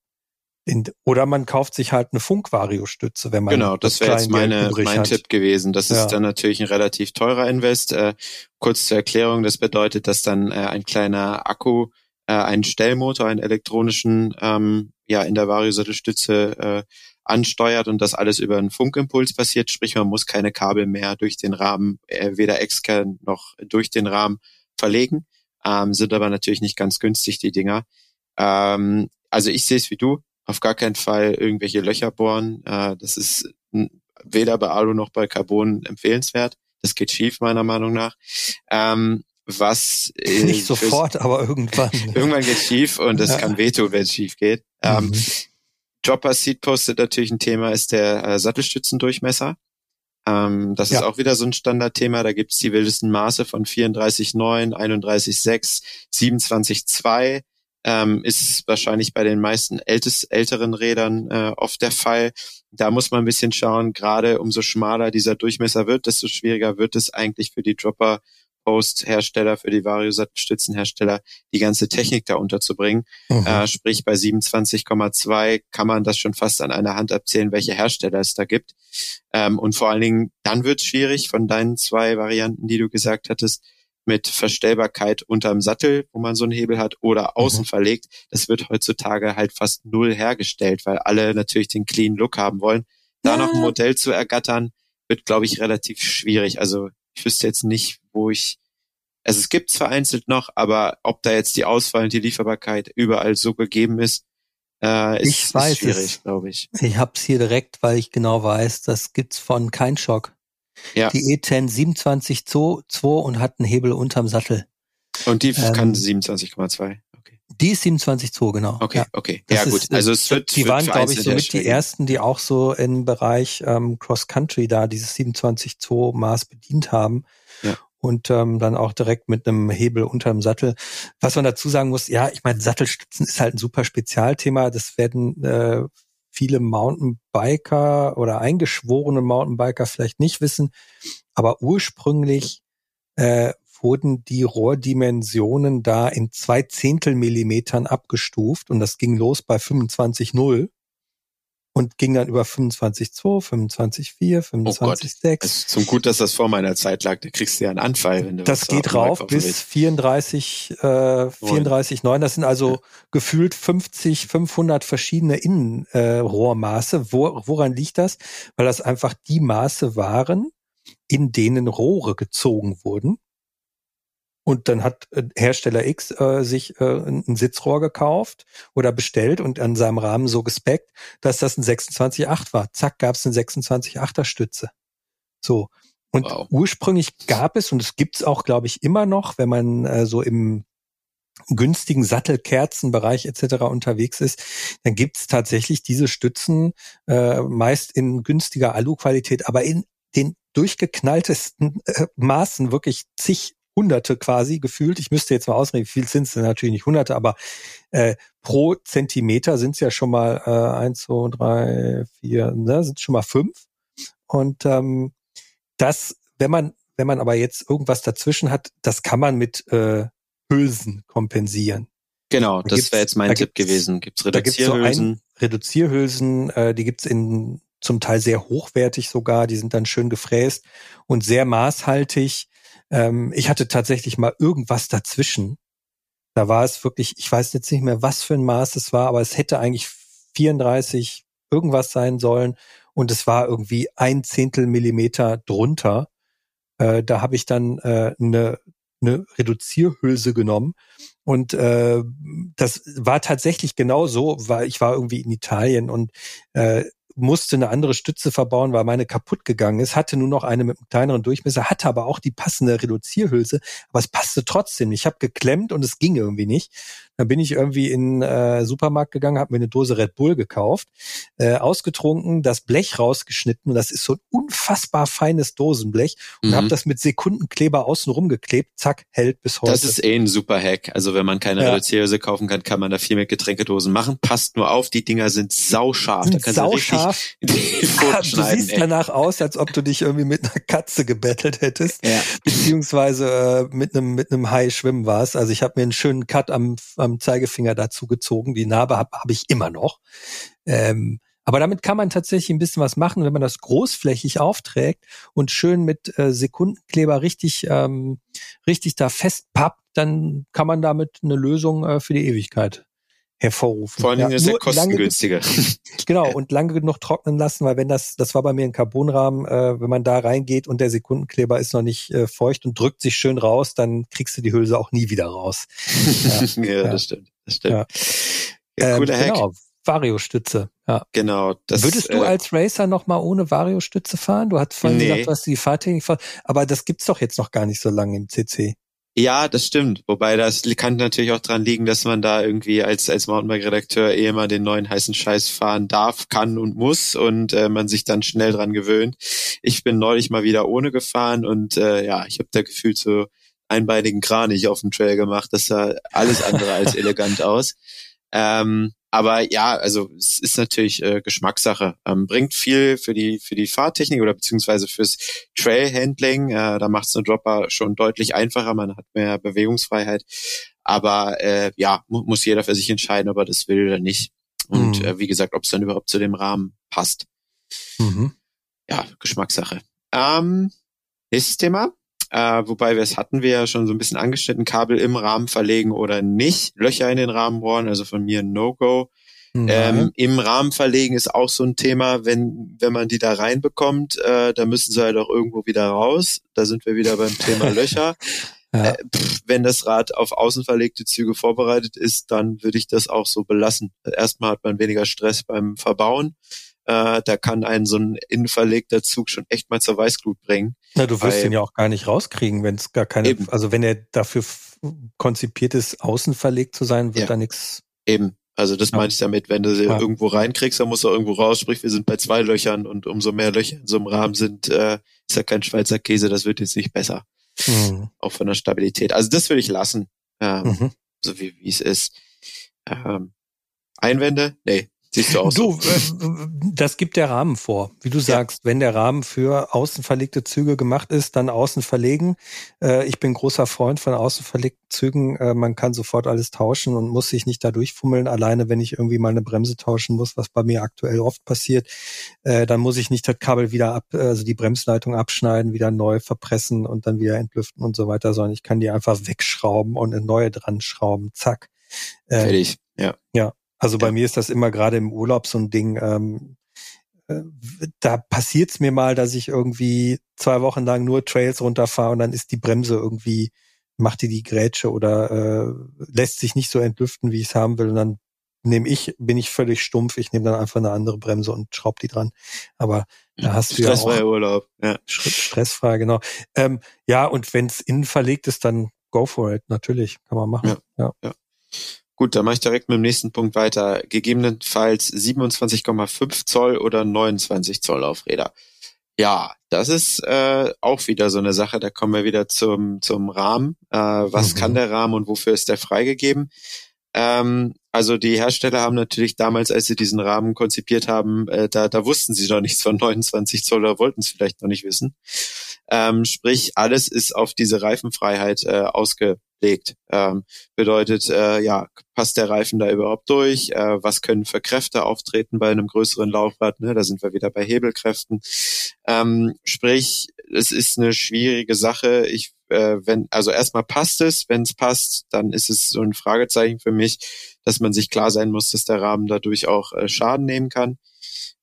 in, oder man kauft sich halt eine Funkvario-Stütze, wenn man genau, das, das wäre jetzt meine mein hat. Tipp gewesen. Das ja. ist dann natürlich ein relativ teurer Invest. Äh, kurz zur Erklärung: Das bedeutet, dass dann äh, ein kleiner Akku äh, einen Stellmotor, einen elektronischen, ähm, ja in der Vario-Sattelstütze äh, ansteuert und das alles über einen Funkimpuls passiert. Sprich, man muss keine Kabel mehr durch den Rahmen, äh, weder extern noch durch den Rahmen verlegen. Ähm, sind aber natürlich nicht ganz günstig die Dinger. Ähm, also ich sehe es wie du auf gar keinen Fall irgendwelche Löcher bohren. Äh, das ist weder bei Alu noch bei Carbon empfehlenswert. Das geht schief, meiner Meinung nach. Ähm, was äh, (laughs) nicht sofort, aber irgendwann. (laughs) irgendwann geht schief und es ja. kann wehtun, wenn es schief geht. Ähm, mhm. Dropper Seat Posted natürlich ein Thema ist der äh, Sattelstützendurchmesser. Ähm, das ja. ist auch wieder so ein Standardthema. Da gibt's die wildesten Maße von 34,9, 31,6, 27,2 ähm, ist wahrscheinlich bei den meisten ältest, älteren Rädern äh, oft der Fall. Da muss man ein bisschen schauen, gerade umso schmaler dieser Durchmesser wird, desto schwieriger wird es eigentlich für die Dropper Post-Hersteller, für die Vario-Stützenhersteller, die ganze Technik da unterzubringen. Mhm. Äh, sprich, bei 27,2 kann man das schon fast an einer Hand abzählen, welche Hersteller es da gibt. Ähm, und vor allen Dingen, dann wird es schwierig von deinen zwei Varianten, die du gesagt hattest, mit Verstellbarkeit unterm Sattel, wo man so einen Hebel hat, oder außen mhm. verlegt. Das wird heutzutage halt fast null hergestellt, weil alle natürlich den clean Look haben wollen. Da ja. noch ein Modell zu ergattern, wird, glaube ich, relativ schwierig. Also ich wüsste jetzt nicht, wo ich. Also es gibt vereinzelt noch, aber ob da jetzt die Auswahl und die Lieferbarkeit überall so gegeben ist, äh, ist, ich weiß ist schwierig, glaube ich. Ich hab's hier direkt, weil ich genau weiß, das gibt's von Kein Schock. Ja. Die E10 27.2 und hat einen Hebel unterm Sattel. Und die ähm, kann 27,2. Okay. Die ist 27.2, genau. Okay, ja. okay. Das ja, gut. Ist, also es wird, die wird waren, glaube ich, somit die ersten, die auch so im Bereich ähm, Cross Country da dieses 27.2 Maß bedient haben. Ja. Und ähm, dann auch direkt mit einem Hebel unterm Sattel. Was man dazu sagen muss, ja, ich meine, Sattelstützen ist halt ein super Spezialthema. Das werden äh, viele Mountainbiker oder eingeschworene Mountainbiker vielleicht nicht wissen. Aber ursprünglich äh, wurden die Rohrdimensionen da in zwei Zehntel Millimetern abgestuft und das ging los bei 25,0 und ging dann über 25,2, 25,4, 25,6. Oh zum Gut, dass das vor meiner Zeit lag. Da kriegst du ja einen Anfall. Wenn du das geht rauf bis 34, äh, 34,9. Das sind also ja. gefühlt 50, 500 verschiedene Innenrohrmaße. Äh, Wo, woran liegt das? Weil das einfach die Maße waren, in denen Rohre gezogen wurden. Und dann hat äh, Hersteller X äh, sich äh, ein Sitzrohr gekauft oder bestellt und an seinem Rahmen so gespeckt, dass das ein 26.8 war. Zack, gab es eine 26.8er Stütze. So. Und wow. ursprünglich gab es, und es gibt's auch, glaube ich, immer noch, wenn man äh, so im günstigen Sattelkerzenbereich etc. unterwegs ist, dann gibt's tatsächlich diese Stützen äh, meist in günstiger Alu-Qualität, aber in den durchgeknalltesten äh, Maßen wirklich zig Hunderte quasi gefühlt. Ich müsste jetzt mal ausrechnen, wie viel sind es natürlich nicht Hunderte, aber äh, pro Zentimeter sind es ja schon mal äh, eins, zwei, drei, vier, ne, sind schon mal fünf. Und ähm, das, wenn man, wenn man aber jetzt irgendwas dazwischen hat, das kann man mit äh, Hülsen kompensieren. Genau, da das wäre jetzt mein Tipp gewesen. Gibt's Reduzierhülsen? So Reduzierhülsen, äh, die gibt's in zum Teil sehr hochwertig sogar, die sind dann schön gefräst und sehr maßhaltig. Ähm, ich hatte tatsächlich mal irgendwas dazwischen. Da war es wirklich, ich weiß jetzt nicht mehr, was für ein Maß es war, aber es hätte eigentlich 34, irgendwas sein sollen und es war irgendwie ein Zehntel Millimeter drunter. Äh, da habe ich dann äh, eine, eine Reduzierhülse genommen und äh, das war tatsächlich genau so, weil ich war irgendwie in Italien und äh, musste eine andere Stütze verbauen, weil meine kaputt gegangen ist, hatte nur noch eine mit einem kleineren Durchmesser, hatte aber auch die passende Reduzierhülse, aber es passte trotzdem. Ich habe geklemmt und es ging irgendwie nicht. Dann bin ich irgendwie in äh, Supermarkt gegangen, habe mir eine Dose Red Bull gekauft, äh, ausgetrunken, das Blech rausgeschnitten und das ist so ein unfassbar feines Dosenblech und mhm. habe das mit Sekundenkleber außen rumgeklebt, zack, hält bis heute. Das ist eh ein super Hack. Also wenn man keine ja. Reduzierhülse kaufen kann, kann man da viel mit Getränkedosen machen. Passt nur auf, die Dinger sind sauscharf. Sind da kannst sauscharf. du richtig ah, (laughs) (laughs) Du siehst ey. danach aus, als ob du dich irgendwie mit einer Katze gebettelt hättest, ja. beziehungsweise äh, mit einem mit einem Hai schwimmen warst. Also ich habe mir einen schönen Cut am, am am Zeigefinger dazu gezogen. Die Narbe habe hab ich immer noch. Ähm, aber damit kann man tatsächlich ein bisschen was machen, wenn man das großflächig aufträgt und schön mit äh, Sekundenkleber richtig, ähm, richtig da festpappt, dann kann man damit eine Lösung äh, für die Ewigkeit hervorrufen. Vor allen Dingen ja, ist er kostengünstiger. (laughs) genau, und lange genug trocknen lassen, weil wenn das, das war bei mir ein Carbonrahmen, äh, wenn man da reingeht und der Sekundenkleber ist noch nicht äh, feucht und drückt sich schön raus, dann kriegst du die Hülse auch nie wieder raus. (laughs) ja, ja, ja, das stimmt. Das stimmt. Ja. Cooler ähm, Hack. Genau. Vario-Stütze. Ja. Genau. Das, Würdest du äh, als Racer noch mal ohne Vario-Stütze fahren? Du hast vorhin nee. gesagt, du hast die Fahrtechnik, aber das gibt's doch jetzt noch gar nicht so lange im CC. Ja, das stimmt. Wobei das kann natürlich auch dran liegen, dass man da irgendwie als, als Mountainbike-Redakteur eh immer den neuen heißen Scheiß fahren darf, kann und muss und äh, man sich dann schnell dran gewöhnt. Ich bin neulich mal wieder ohne gefahren und äh, ja, ich habe da gefühlt so einbeinigen Kranich auf dem Trail gemacht. Das sah alles andere als elegant aus. Ähm, aber ja, also es ist natürlich äh, Geschmackssache. Ähm, bringt viel für die für die Fahrtechnik oder beziehungsweise fürs Trailhandling. Äh, da macht es eine Dropper schon deutlich einfacher. Man hat mehr Bewegungsfreiheit. Aber äh, ja, mu muss jeder für sich entscheiden, ob er das will oder nicht. Und mhm. äh, wie gesagt, ob es dann überhaupt zu dem Rahmen passt. Mhm. Ja, Geschmackssache. Ähm, nächstes Thema. Äh, wobei wir es hatten wir ja schon so ein bisschen angeschnitten, Kabel im Rahmen verlegen oder nicht, Löcher in den Rahmen bohren, also von mir ein No-Go. Ähm, Im Rahmen verlegen ist auch so ein Thema, wenn, wenn man die da reinbekommt, äh, da müssen sie halt auch irgendwo wieder raus. Da sind wir wieder beim Thema (laughs) Löcher. ja. äh, pff, wenn das Rad auf außen verlegte Züge vorbereitet ist, dann würde ich das auch so belassen. Erstmal hat man weniger Stress beim Verbauen. Äh, da kann einen so ein innenverlegter Zug schon echt mal zur Weißglut bringen. Na, du wirst ihn ja auch gar nicht rauskriegen, wenn es gar keine, eben. also wenn er dafür konzipiert ist, außen verlegt zu sein, wird ja. da nichts. Eben. Also das meine ich damit, wenn du sie ja. irgendwo reinkriegst, dann musst du irgendwo raus. Sprich, wir sind bei zwei Löchern und umso mehr Löcher in so einem Rahmen sind, äh, ist ja kein Schweizer Käse, das wird jetzt nicht besser. Mhm. Auch von der Stabilität. Also das will ich lassen, ähm, mhm. so wie wie es ist. Ähm, Einwände? Nee, Siehst du aus. Du, äh, das gibt der Rahmen vor. Wie du sagst, ja. wenn der Rahmen für außen verlegte Züge gemacht ist, dann außen verlegen. Äh, ich bin großer Freund von außen verlegten Zügen. Äh, man kann sofort alles tauschen und muss sich nicht da durchfummeln. Alleine, wenn ich irgendwie mal eine Bremse tauschen muss, was bei mir aktuell oft passiert, dann muss ich nicht das Kabel wieder ab, also die Bremsleitung abschneiden, wieder neu verpressen und dann wieder entlüften und so weiter, sondern ich kann die einfach wegschrauben und eine neue dran schrauben. Zack. Fertig. Ja. Ja. Also bei mir ist das immer gerade im Urlaub so ein Ding. Ähm, äh, da passiert's mir mal, dass ich irgendwie zwei Wochen lang nur Trails runterfahre und dann ist die Bremse irgendwie, macht die die Grätsche oder äh, lässt sich nicht so entlüften, wie ich es haben will. Und dann nehme ich, bin ich völlig stumpf. Ich nehme dann einfach eine andere Bremse und schraub die dran. Aber da hast du ja auch Urlaub. Ja. Stressfrei, genau. Ähm, ja, und wenn's innen verlegt ist, dann go for it. Natürlich, kann man machen. Ja. ja. ja. Gut, dann mache ich direkt mit dem nächsten Punkt weiter. Gegebenenfalls 27,5 Zoll oder 29 Zoll Aufräder. Ja, das ist äh, auch wieder so eine Sache. Da kommen wir wieder zum zum Rahmen. Äh, was mhm. kann der Rahmen und wofür ist der freigegeben? Ähm, also die Hersteller haben natürlich damals, als sie diesen Rahmen konzipiert haben, äh, da, da wussten sie noch nichts von 29 Zoll oder wollten es vielleicht noch nicht wissen. Ähm, sprich, alles ist auf diese Reifenfreiheit äh, ausge, legt. Ähm, bedeutet, äh, ja, passt der Reifen da überhaupt durch? Äh, was können für Kräfte auftreten bei einem größeren Laufrad? Ne? Da sind wir wieder bei Hebelkräften. Ähm, sprich, es ist eine schwierige Sache. Ich, äh, wenn, also erstmal passt es, wenn es passt, dann ist es so ein Fragezeichen für mich, dass man sich klar sein muss, dass der Rahmen dadurch auch äh, Schaden nehmen kann.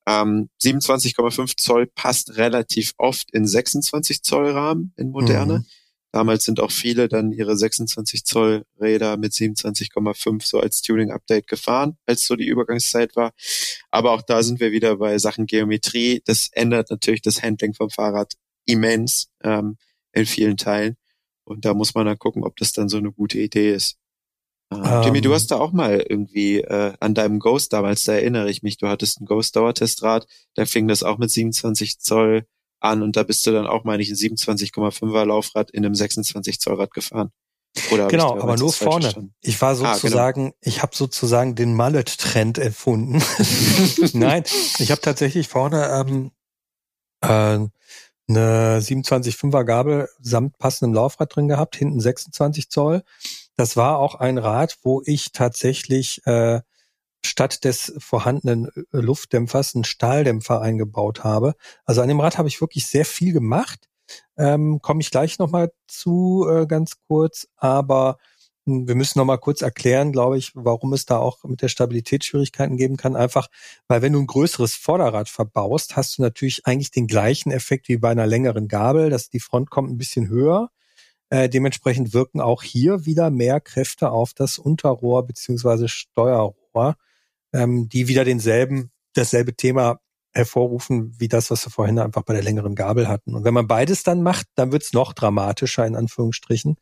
Ähm, 27,5 Zoll passt relativ oft in 26 Zoll Rahmen in moderne. Mhm. Damals sind auch viele dann ihre 26 Zoll Räder mit 27,5 so als Tuning-Update gefahren, als so die Übergangszeit war. Aber auch da sind wir wieder bei Sachen Geometrie. Das ändert natürlich das Handling vom Fahrrad immens ähm, in vielen Teilen. Und da muss man dann gucken, ob das dann so eine gute Idee ist. Ähm, Jimmy, du hast da auch mal irgendwie äh, an deinem Ghost damals, da erinnere ich mich, du hattest ein Ghost Dauertestrad, da fing das auch mit 27 Zoll an und da bist du dann auch, meine ich, ein 27,5er Laufrad in einem 26 Zoll Rad gefahren. Oder genau, aber nur vorne. Verstanden? Ich war sozusagen, ah, genau. ich habe sozusagen den Mallet-Trend erfunden. (laughs) Nein, ich habe tatsächlich vorne ähm, äh, eine 27,5er Gabel samt passendem Laufrad drin gehabt, hinten 26 Zoll. Das war auch ein Rad, wo ich tatsächlich äh, statt des vorhandenen äh, Luftdämpfers einen Stahldämpfer eingebaut habe. Also an dem Rad habe ich wirklich sehr viel gemacht. Ähm, Komme ich gleich nochmal zu, äh, ganz kurz. Aber hm, wir müssen nochmal kurz erklären, glaube ich, warum es da auch mit der Stabilität Schwierigkeiten geben kann. Einfach, weil wenn du ein größeres Vorderrad verbaust, hast du natürlich eigentlich den gleichen Effekt wie bei einer längeren Gabel, dass die Front kommt ein bisschen höher. Äh, dementsprechend wirken auch hier wieder mehr Kräfte auf das Unterrohr beziehungsweise Steuerrohr ähm, die wieder denselben, dasselbe Thema hervorrufen, wie das, was wir vorhin einfach bei der längeren Gabel hatten. Und wenn man beides dann macht, dann wird's noch dramatischer, in Anführungsstrichen.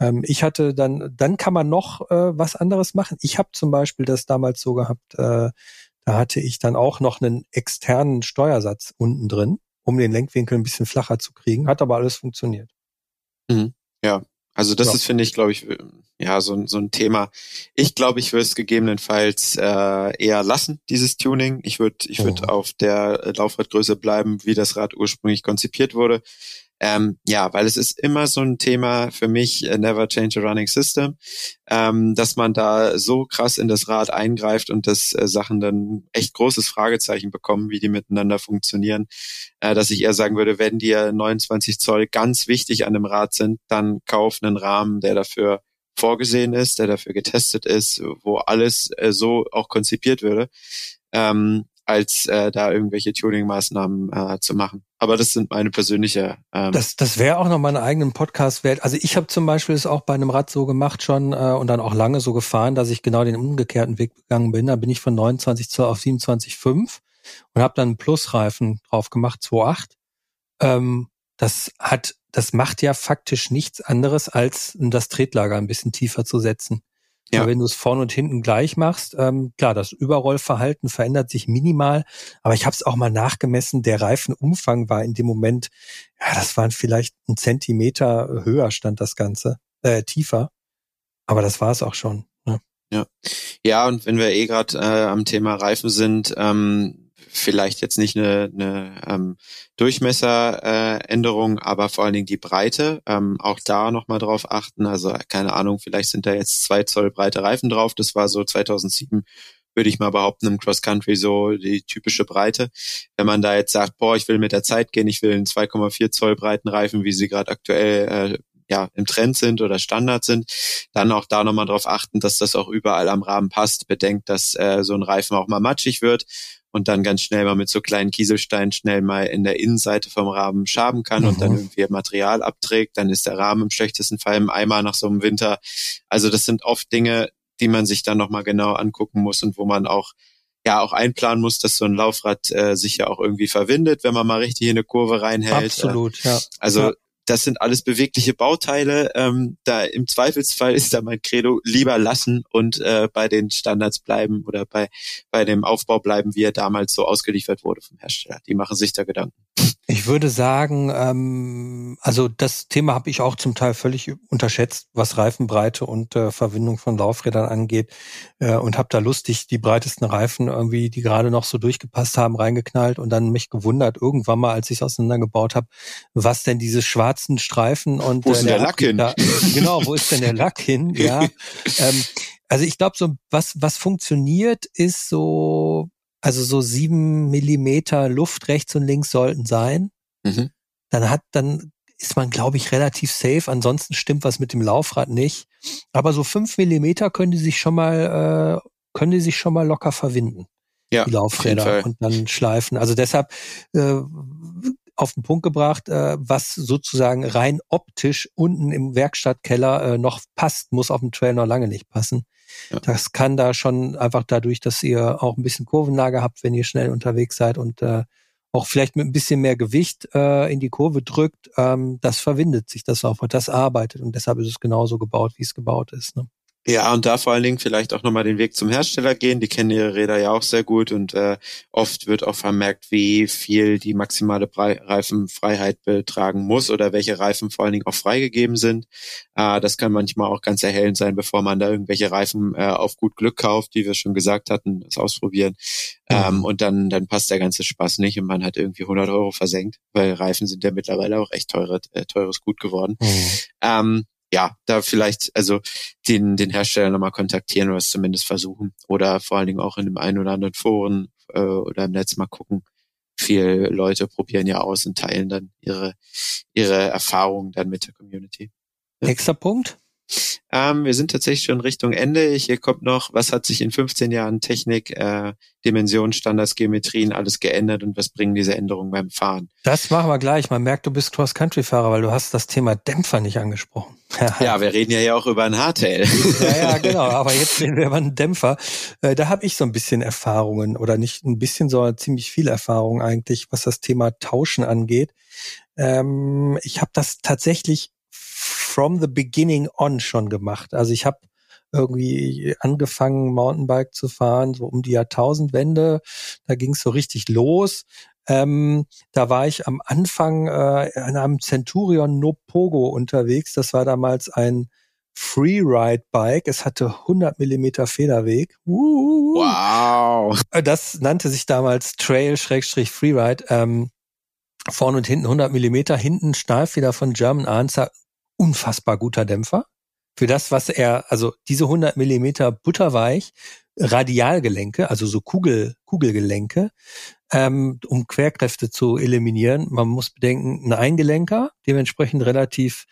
Ähm, ich hatte dann, dann kann man noch äh, was anderes machen. Ich habe zum Beispiel das damals so gehabt, äh, da hatte ich dann auch noch einen externen Steuersatz unten drin, um den Lenkwinkel ein bisschen flacher zu kriegen. Hat aber alles funktioniert. Mhm. Ja, also das ja. ist, finde ich, glaube ich, ja, so, so ein Thema. Ich glaube, ich würde es gegebenenfalls äh, eher lassen, dieses Tuning. Ich würde ich würd oh. auf der Laufradgröße bleiben, wie das Rad ursprünglich konzipiert wurde. Ähm, ja, weil es ist immer so ein Thema für mich, uh, never change a running system, ähm, dass man da so krass in das Rad eingreift und dass äh, Sachen dann echt großes Fragezeichen bekommen, wie die miteinander funktionieren, äh, dass ich eher sagen würde, wenn dir 29 Zoll ganz wichtig an dem Rad sind, dann kauf einen Rahmen, der dafür vorgesehen ist, der dafür getestet ist, wo alles äh, so auch konzipiert würde. Ähm, als äh, da irgendwelche Tuning-Maßnahmen äh, zu machen. Aber das sind meine persönliche. Ähm das das wäre auch noch meine eigenen Podcast wert. Also ich habe zum Beispiel es auch bei einem Rad so gemacht schon äh, und dann auch lange so gefahren, dass ich genau den umgekehrten Weg gegangen bin. Da bin ich von 29 Zoll auf 27,5 und habe dann einen Plusreifen drauf gemacht, 2,8. Ähm, das hat, das macht ja faktisch nichts anderes, als das Tretlager ein bisschen tiefer zu setzen. Ja. wenn du es vorne und hinten gleich machst, ähm, klar, das Überrollverhalten verändert sich minimal, aber ich habe es auch mal nachgemessen, der Reifenumfang war in dem Moment, ja, das waren vielleicht ein Zentimeter höher stand das Ganze, äh, tiefer, aber das war es auch schon. Ne? Ja, ja, und wenn wir eh gerade äh, am Thema Reifen sind, ähm, vielleicht jetzt nicht eine, eine ähm, Durchmesseränderung, äh, aber vor allen Dingen die Breite. Ähm, auch da nochmal drauf achten. Also keine Ahnung, vielleicht sind da jetzt zwei Zoll breite Reifen drauf. Das war so 2007 würde ich mal behaupten, im Cross Country so die typische Breite. Wenn man da jetzt sagt, boah, ich will mit der Zeit gehen, ich will einen 2,4 Zoll breiten Reifen, wie sie gerade aktuell äh, ja im Trend sind oder Standard sind, dann auch da nochmal drauf achten, dass das auch überall am Rahmen passt. Bedenkt, dass äh, so ein Reifen auch mal matschig wird und dann ganz schnell mal mit so kleinen Kieselsteinen schnell mal in der Innenseite vom Rahmen schaben kann mhm. und dann mhm. irgendwie Material abträgt, dann ist der Rahmen im schlechtesten Fall im Eimer nach so einem Winter. Also das sind oft Dinge, die man sich dann nochmal genau angucken muss und wo man auch ja auch einplanen muss, dass so ein Laufrad äh, sich ja auch irgendwie verwindet, wenn man mal richtig in eine Kurve reinhält. Absolut, ja. Also ja das sind alles bewegliche Bauteile. Ähm, da im Zweifelsfall ist da mein Credo lieber lassen und äh, bei den Standards bleiben oder bei bei dem Aufbau bleiben, wie er damals so ausgeliefert wurde vom Hersteller. Die machen sich da Gedanken. Ich würde sagen, ähm, also das Thema habe ich auch zum Teil völlig unterschätzt, was Reifenbreite und äh, Verwindung von Laufrädern angeht äh, und habe da lustig die breitesten Reifen irgendwie, die gerade noch so durchgepasst haben, reingeknallt und dann mich gewundert irgendwann mal, als ich es auseinandergebaut habe, was denn diese schwarzen Streifen und wo ist äh, der, der Lack hin? Genau, wo ist denn der Lack hin? (laughs) Ja, ähm, also ich glaube so was was funktioniert ist so also so sieben Millimeter Luft rechts und links sollten sein. Mhm. dann hat, dann ist man, glaube ich, relativ safe. Ansonsten stimmt was mit dem Laufrad nicht. Aber so fünf Millimeter können die sich schon mal, äh, können die sich schon mal locker verwinden. Ja, die Laufräder und dann schleifen. Also deshalb äh, auf den Punkt gebracht, äh, was sozusagen rein optisch unten im Werkstattkeller äh, noch passt, muss auf dem Trail noch lange nicht passen. Ja. Das kann da schon einfach dadurch, dass ihr auch ein bisschen Kurvenlage habt, wenn ihr schnell unterwegs seid und äh, auch vielleicht mit ein bisschen mehr Gewicht äh, in die Kurve drückt, ähm, das verwindet sich das auch, das arbeitet und deshalb ist es genauso gebaut, wie es gebaut ist. Ne? Ja, und da vor allen Dingen vielleicht auch nochmal den Weg zum Hersteller gehen. Die kennen ihre Räder ja auch sehr gut und äh, oft wird auch vermerkt, wie viel die maximale Reifenfreiheit betragen muss oder welche Reifen vor allen Dingen auch freigegeben sind. Äh, das kann manchmal auch ganz erhellend sein, bevor man da irgendwelche Reifen äh, auf gut Glück kauft, wie wir schon gesagt hatten, das ausprobieren. Mhm. Ähm, und dann, dann passt der ganze Spaß nicht und man hat irgendwie 100 Euro versenkt, weil Reifen sind ja mittlerweile auch echt teure, äh, teures Gut geworden. Mhm. Ähm, ja, da vielleicht also den, den Hersteller nochmal kontaktieren oder es zumindest versuchen. Oder vor allen Dingen auch in dem einen oder anderen Foren äh, oder im Netz mal gucken. Viele Leute probieren ja aus und teilen dann ihre, ihre Erfahrungen dann mit der Community. Nächster Punkt? Ähm, wir sind tatsächlich schon Richtung Ende. Hier kommt noch, was hat sich in 15 Jahren Technik, äh, Dimensionen, Standards, Geometrien alles geändert und was bringen diese Änderungen beim Fahren? Das machen wir gleich. Man merkt, du bist Cross-Country-Fahrer, weil du hast das Thema Dämpfer nicht angesprochen. (laughs) ja, wir reden ja hier auch über ein Hardtail. (laughs) ja, ja, (laughs) genau. Aber jetzt reden wir über einen Dämpfer. Äh, da habe ich so ein bisschen Erfahrungen oder nicht ein bisschen, sondern ziemlich viel Erfahrung eigentlich, was das Thema Tauschen angeht. Ähm, ich habe das tatsächlich from the beginning on schon gemacht. Also ich habe irgendwie angefangen, Mountainbike zu fahren, so um die Jahrtausendwende. Da ging es so richtig los. Ähm, da war ich am Anfang äh, an einem Centurion No Pogo unterwegs. Das war damals ein Freeride-Bike. Es hatte 100 Millimeter Federweg. Uh, wow. Das nannte sich damals Trail-Freeride. Ähm, vorne und hinten 100 Millimeter, hinten Stahlfeder von German Answer unfassbar guter Dämpfer. Für das, was er, also diese 100 Millimeter butterweich, Radialgelenke, also so Kugel, Kugelgelenke, ähm, um Querkräfte zu eliminieren. Man muss bedenken, ein Eingelenker, dementsprechend relativ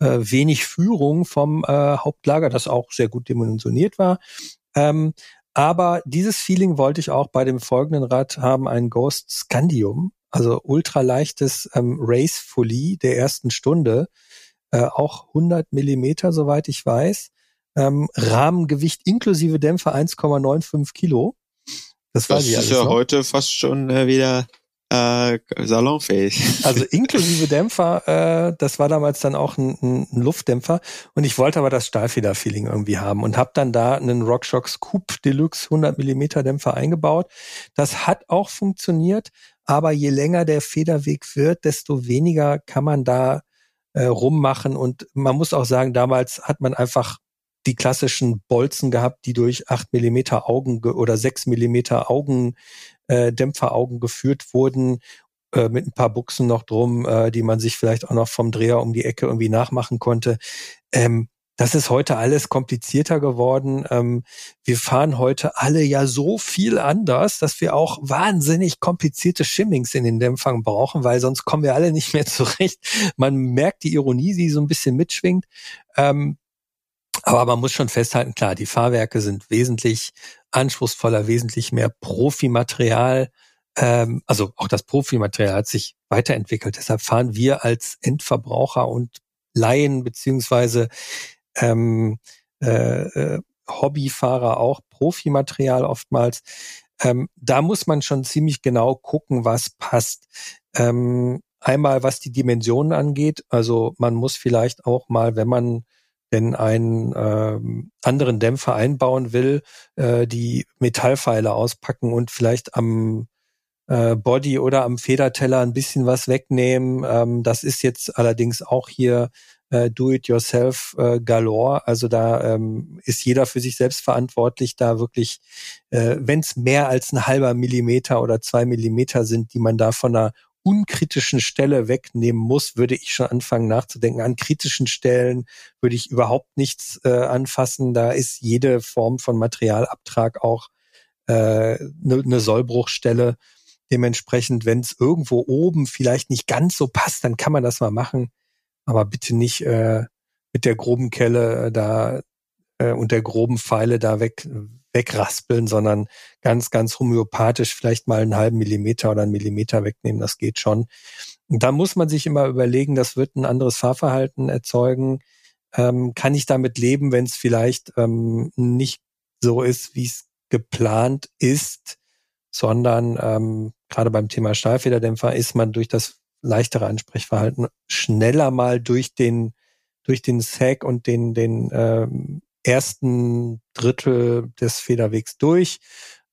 äh, wenig Führung vom äh, Hauptlager, das auch sehr gut dimensioniert war. Ähm, aber dieses Feeling wollte ich auch bei dem folgenden Rad haben, ein Ghost Scandium, also ultraleichtes ähm, Race Fully der ersten Stunde äh, auch 100 Millimeter, soweit ich weiß. Ähm, Rahmengewicht inklusive Dämpfer 1,95 Kilo. Das, das ist ja noch. heute fast schon äh, wieder äh, salonfähig. (laughs) Also inklusive Dämpfer, äh, das war damals dann auch ein, ein Luftdämpfer und ich wollte aber das Stahlfeder-Feeling irgendwie haben und habe dann da einen RockShox Coupe Deluxe 100 Millimeter Dämpfer eingebaut. Das hat auch funktioniert, aber je länger der Federweg wird, desto weniger kann man da äh, rummachen. Und man muss auch sagen, damals hat man einfach die klassischen Bolzen gehabt, die durch acht Millimeter Augen oder sechs Millimeter Augen, äh, Dämpferaugen geführt wurden, äh, mit ein paar Buchsen noch drum, äh, die man sich vielleicht auch noch vom Dreher um die Ecke irgendwie nachmachen konnte. Ähm, das ist heute alles komplizierter geworden. Ähm, wir fahren heute alle ja so viel anders, dass wir auch wahnsinnig komplizierte Shimmings in den Dämpfern brauchen, weil sonst kommen wir alle nicht mehr (laughs) zurecht. Man merkt die Ironie, die so ein bisschen mitschwingt. Ähm, aber man muss schon festhalten, klar, die Fahrwerke sind wesentlich anspruchsvoller, wesentlich mehr Profimaterial. Ähm, also auch das Profimaterial hat sich weiterentwickelt. Deshalb fahren wir als Endverbraucher und Laien beziehungsweise ähm, äh, äh, Hobbyfahrer auch Profimaterial oftmals. Ähm, da muss man schon ziemlich genau gucken, was passt. Ähm, einmal was die Dimensionen angeht. Also man muss vielleicht auch mal, wenn man denn einen ähm, anderen Dämpfer einbauen will, äh, die Metallpfeile auspacken und vielleicht am äh, Body oder am Federteller ein bisschen was wegnehmen. Ähm, das ist jetzt allerdings auch hier äh, Do-it-yourself äh, galore. Also da ähm, ist jeder für sich selbst verantwortlich, da wirklich, äh, wenn es mehr als ein halber Millimeter oder zwei Millimeter sind, die man da von einer unkritischen Stelle wegnehmen muss, würde ich schon anfangen nachzudenken. An kritischen Stellen würde ich überhaupt nichts äh, anfassen. Da ist jede Form von Materialabtrag auch eine äh, ne, ne Sollbruchstelle. Dementsprechend, wenn es irgendwo oben vielleicht nicht ganz so passt, dann kann man das mal machen. Aber bitte nicht äh, mit der groben Kelle äh, da äh, und der groben Pfeile da weg, wegraspeln, sondern ganz, ganz homöopathisch vielleicht mal einen halben Millimeter oder einen Millimeter wegnehmen. Das geht schon. Und da muss man sich immer überlegen, das wird ein anderes Fahrverhalten erzeugen. Ähm, kann ich damit leben, wenn es vielleicht ähm, nicht so ist, wie es geplant ist, sondern ähm, gerade beim Thema Stahlfederdämpfer ist man durch das leichtere Ansprechverhalten schneller mal durch den durch den Sack und den den ähm, ersten Drittel des Federwegs durch.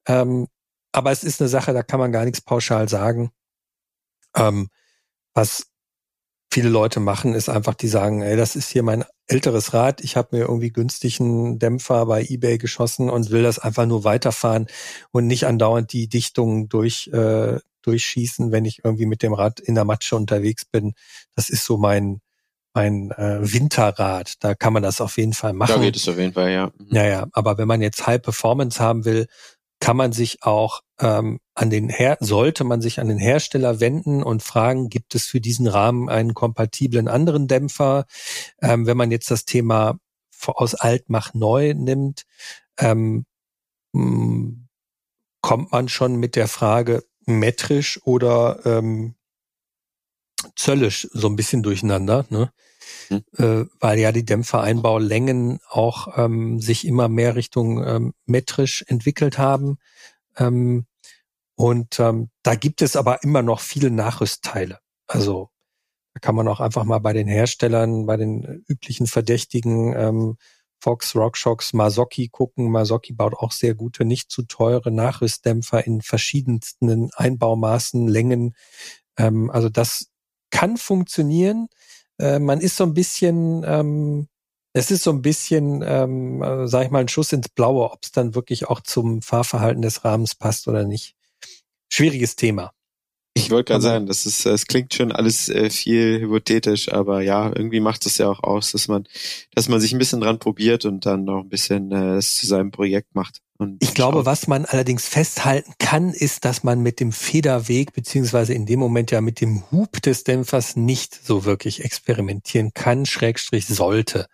Ähm, aber es ist eine Sache, da kann man gar nichts pauschal sagen. Ähm, was viele Leute machen, ist einfach, die sagen, ey, das ist hier mein älteres Rad, ich habe mir irgendwie günstigen Dämpfer bei eBay geschossen und will das einfach nur weiterfahren und nicht andauernd die Dichtungen durch, äh, durchschießen, wenn ich irgendwie mit dem Rad in der Matsche unterwegs bin. Das ist so mein, mein äh, Winterrad. Da kann man das auf jeden Fall machen. Da geht es auf jeden Fall, ja. Mhm. Ja, ja. Aber wenn man jetzt High Performance haben will, kann man sich auch ähm, an den Her sollte man sich an den Hersteller wenden und fragen, gibt es für diesen Rahmen einen kompatiblen anderen Dämpfer? Ähm, wenn man jetzt das Thema aus alt mach neu nimmt, ähm, hm, kommt man schon mit der Frage metrisch oder ähm, zöllisch so ein bisschen durcheinander. Ne? Mhm. äh, weil ja die Dämpfereinbaulängen auch ähm, sich immer mehr Richtung ähm, metrisch entwickelt haben. Ähm, und ähm, da gibt es aber immer noch viele Nachrüstteile. Also da kann man auch einfach mal bei den Herstellern, bei den üblichen Verdächtigen ähm, Fox, RockShox, Masoki gucken. Masoki baut auch sehr gute, nicht zu teure Nachrüstdämpfer in verschiedensten Einbaumaßen, Längen. Ähm, also das kann funktionieren. Äh, man ist so ein bisschen, ähm, es ist so ein bisschen, ähm, äh, sag ich mal, ein Schuss ins Blaue, ob es dann wirklich auch zum Fahrverhalten des Rahmens passt oder nicht. Schwieriges Thema. Ich wollte gerade sagen, das ist, es klingt schon alles äh, viel hypothetisch, aber ja, irgendwie macht es ja auch aus, dass man, dass man sich ein bisschen dran probiert und dann noch ein bisschen äh, es zu seinem Projekt macht. Und ich glaube, schaut. was man allerdings festhalten kann, ist, dass man mit dem Federweg beziehungsweise in dem Moment ja mit dem Hub des Dämpfers nicht so wirklich experimentieren kann, Schrägstrich sollte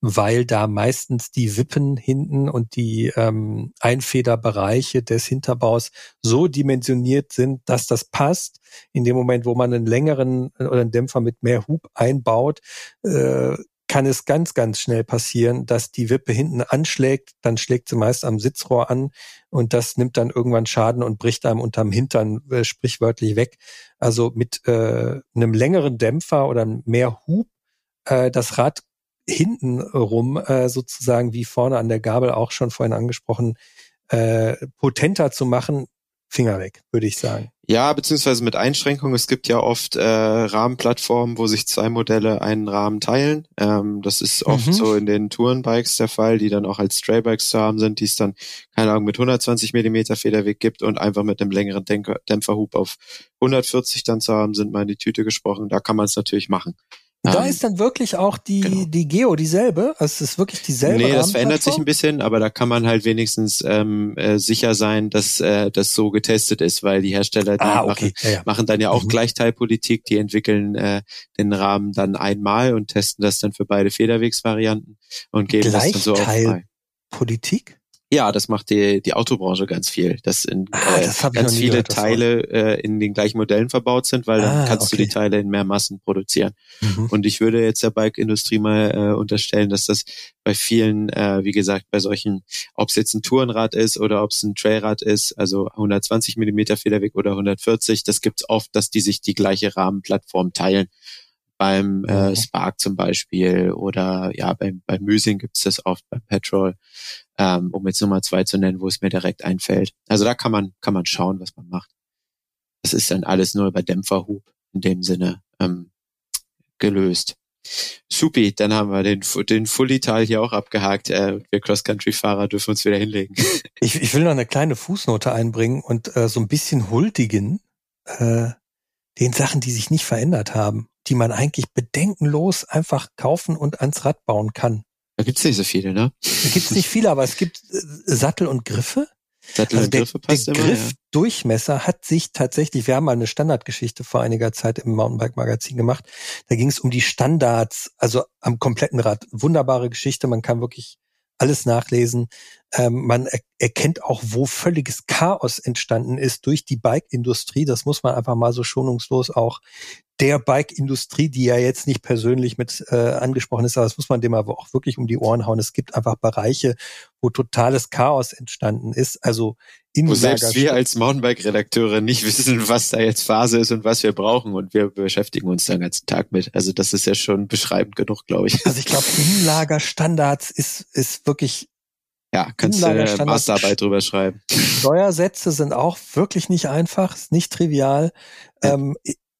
weil da meistens die Wippen hinten und die ähm, Einfederbereiche des Hinterbaus so dimensioniert sind, dass das passt. In dem Moment, wo man einen längeren äh, oder einen Dämpfer mit mehr Hub einbaut, äh, kann es ganz, ganz schnell passieren, dass die Wippe hinten anschlägt, dann schlägt sie meist am Sitzrohr an und das nimmt dann irgendwann Schaden und bricht einem unterm Hintern äh, sprichwörtlich weg. Also mit äh, einem längeren Dämpfer oder mehr Hub äh, das Rad hinten rum äh, sozusagen wie vorne an der Gabel auch schon vorhin angesprochen, äh, potenter zu machen, Finger weg, würde ich sagen. Ja, beziehungsweise mit Einschränkungen. Es gibt ja oft äh, Rahmenplattformen, wo sich zwei Modelle einen Rahmen teilen. Ähm, das ist oft mhm. so in den Tourenbikes der Fall, die dann auch als Straybikes zu haben sind, die es dann, keine Ahnung, mit 120 Millimeter Federweg gibt und einfach mit einem längeren Dämpferhub auf 140 dann zu haben sind, mal in die Tüte gesprochen. Da kann man es natürlich machen. Da ähm, ist dann wirklich auch die, genau. die Geo dieselbe? Also es ist wirklich dieselbe? Nee, das verändert sich ein bisschen, aber da kann man halt wenigstens ähm, äh, sicher sein, dass äh, das so getestet ist, weil die Hersteller, die ah, okay. machen, ja, ja. machen dann ja auch mhm. Gleichteilpolitik, die entwickeln äh, den Rahmen dann einmal und testen das dann für beide Federwegsvarianten und geben das dann so auf frei. Ja, das macht die, die Autobranche ganz viel, dass in, ah, das äh, ganz viele gehört, Teile äh, in den gleichen Modellen verbaut sind, weil dann ah, kannst okay. du die Teile in mehr Massen produzieren. Mhm. Und ich würde jetzt der Bike-Industrie mal äh, unterstellen, dass das bei vielen, äh, wie gesagt, bei solchen, ob es jetzt ein Tourenrad ist oder ob es ein Trailrad ist, also 120 Millimeter Federweg oder 140, das gibt's oft, dass die sich die gleiche Rahmenplattform teilen beim äh, mhm. Spark zum Beispiel oder ja, beim, beim Musing gibt's das oft, beim Petrol, ähm, um jetzt Nummer zwei zu nennen, wo es mir direkt einfällt. Also da kann man, kann man schauen, was man macht. Das ist dann alles nur bei Dämpferhub in dem Sinne ähm, gelöst. Supi, dann haben wir den, den Fully-Teil hier auch abgehakt. Äh, wir Cross-Country-Fahrer dürfen uns wieder hinlegen. (laughs) Ich, ich will noch eine kleine Fußnote einbringen und äh, so ein bisschen huldigen äh, den Sachen, die sich nicht verändert haben die man eigentlich bedenkenlos einfach kaufen und ans Rad bauen kann. Da gibt's nicht so viele, ne? Da gibt's nicht viele, aber es gibt äh, Sattel und Griffe. Sattel Also der, Griffe der passt immer, ja. Griffdurchmesser hat sich tatsächlich, wir haben mal eine Standardgeschichte vor einiger Zeit im Mountainbike-Magazin gemacht. Da ging es um die Standards, also am kompletten Rad. Wunderbare Geschichte, man kann wirklich alles nachlesen. Ähm, man er erkennt auch, wo völliges Chaos entstanden ist durch die Bike-Industrie. Das muss man einfach mal so schonungslos auch der Bike-Industrie, die ja jetzt nicht persönlich mit äh, angesprochen ist, aber das muss man dem aber auch wirklich um die Ohren hauen. Es gibt einfach Bereiche, wo totales Chaos entstanden ist. Also Wo selbst wir als Mountainbike-Redakteure nicht wissen, was da jetzt Phase ist und was wir brauchen und wir beschäftigen uns den ganzen Tag mit. Also das ist ja schon beschreibend genug, glaube ich. Also ich glaube, Inlagerstandards ist, ist wirklich Ja, kannst du äh, Masterarbeit drüber schreiben. Steuersätze sind auch wirklich nicht einfach, ist nicht trivial. Ja. Ähm,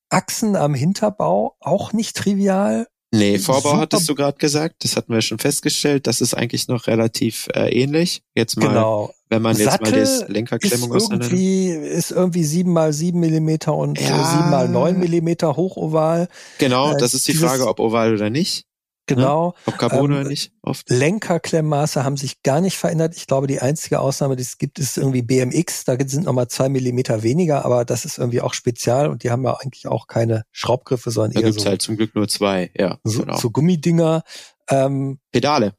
Achsen am Hinterbau auch nicht trivial. Nee, Vorbau Super. hattest du gerade gesagt. Das hatten wir schon festgestellt. Das ist eigentlich noch relativ äh, ähnlich. Jetzt mal, genau. wenn man jetzt mal Sattel das Ist Lenkerklemmung irgendwie, ist irgendwie sieben mal sieben Millimeter und äh, sieben mal neun Millimeter hochoval. Genau, äh, das ist die Frage, ob oval oder nicht. Genau. Ob Carbon Ähm, oder nicht. Oft. Lenkerklemmmaße haben sich gar nicht verändert. Ich glaube, die einzige Ausnahme, die es gibt, ist irgendwie BMX. Da sind nochmal zwei Millimeter weniger, aber das ist irgendwie auch spezial und die haben ja eigentlich auch keine Schraubgriffe, sondern Da eher gibt's so, halt zum Glück nur zwei. Ja, so, genau. so Gummidinger. Ähm, Pedale.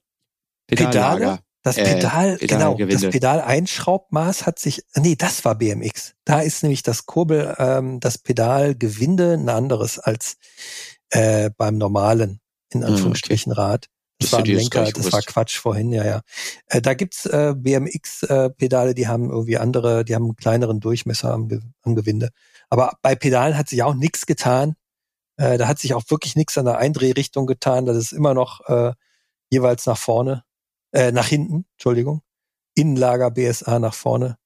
Pedale? Pedallager. Das Äh, Pedal, genau, das. Pedaleinschraubmaß hat sich, nee, das war BMX. Da ist nämlich das Kurbel, ähm, das Pedalgewinde ein anderes als äh, beim normalen, in Ah, Anführungsstrichen, Rad. Das Das war ein Lenker, das war gewusst. Quatsch vorhin, ja, ja. Äh, da gibt's äh, BMX-Pedale, die haben irgendwie andere, die haben einen kleineren Durchmesser am, Ge am Gewinde. Aber bei Pedalen hat sich auch nichts getan. Äh, da hat sich auch wirklich nichts an der Eindrehrichtung getan. Das ist immer noch äh, jeweils nach vorne, äh, nach hinten, Entschuldigung. Innenlager BSA nach vorne.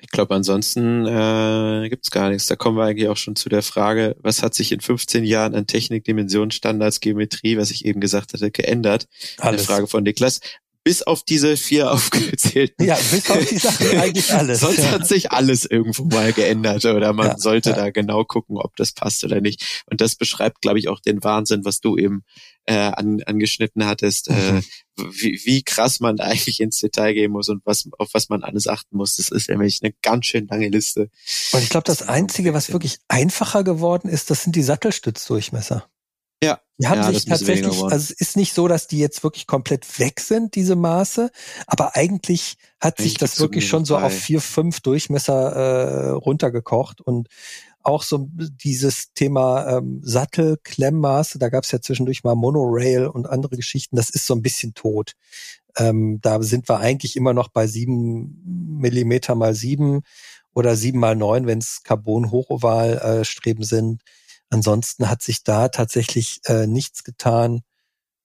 Ich glaube, ansonsten äh, gibt's gar nichts. Da kommen wir eigentlich auch schon zu der Frage, was hat sich in 15 Jahren an Technik, Dimension, Standards, Geometrie, was ich eben gesagt hatte, geändert? Eine Frage von Niklas. Bis auf diese vier (laughs) aufgezählten. Ja, bis auf die Sachen (laughs) eigentlich alles. Sonst ja. hat sich alles irgendwo mal geändert oder man Ja, sollte ja. da genau gucken, ob das passt oder nicht. Und das beschreibt, glaube ich, auch den Wahnsinn, was du eben äh, an, angeschnitten hattest, Mhm. äh, wie, wie krass man eigentlich ins Detail gehen muss und was, auf was man alles achten muss. Das ist nämlich eine ganz schön lange Liste. Und ich glaube, das Einzige, was wirklich einfacher geworden ist, das sind die Sattelstützdurchmesser. Ja. Die haben Ja, sich tatsächlich, also es ist nicht so, dass die jetzt wirklich komplett weg sind, diese Maße, aber eigentlich hat sich das wirklich schon so auf vier, fünf Durchmesser äh, runtergekocht und auch so dieses Thema ähm, Sattel, Klemmmaße, da gab es ja zwischendurch mal Monorail und andere Geschichten, das ist so ein bisschen tot. Ähm, da sind wir eigentlich immer noch bei sieben Millimeter mal sieben oder sieben mal neun, wenn es Carbon-Hochoval-Streben sind. Ansonsten hat sich da tatsächlich äh, nichts getan.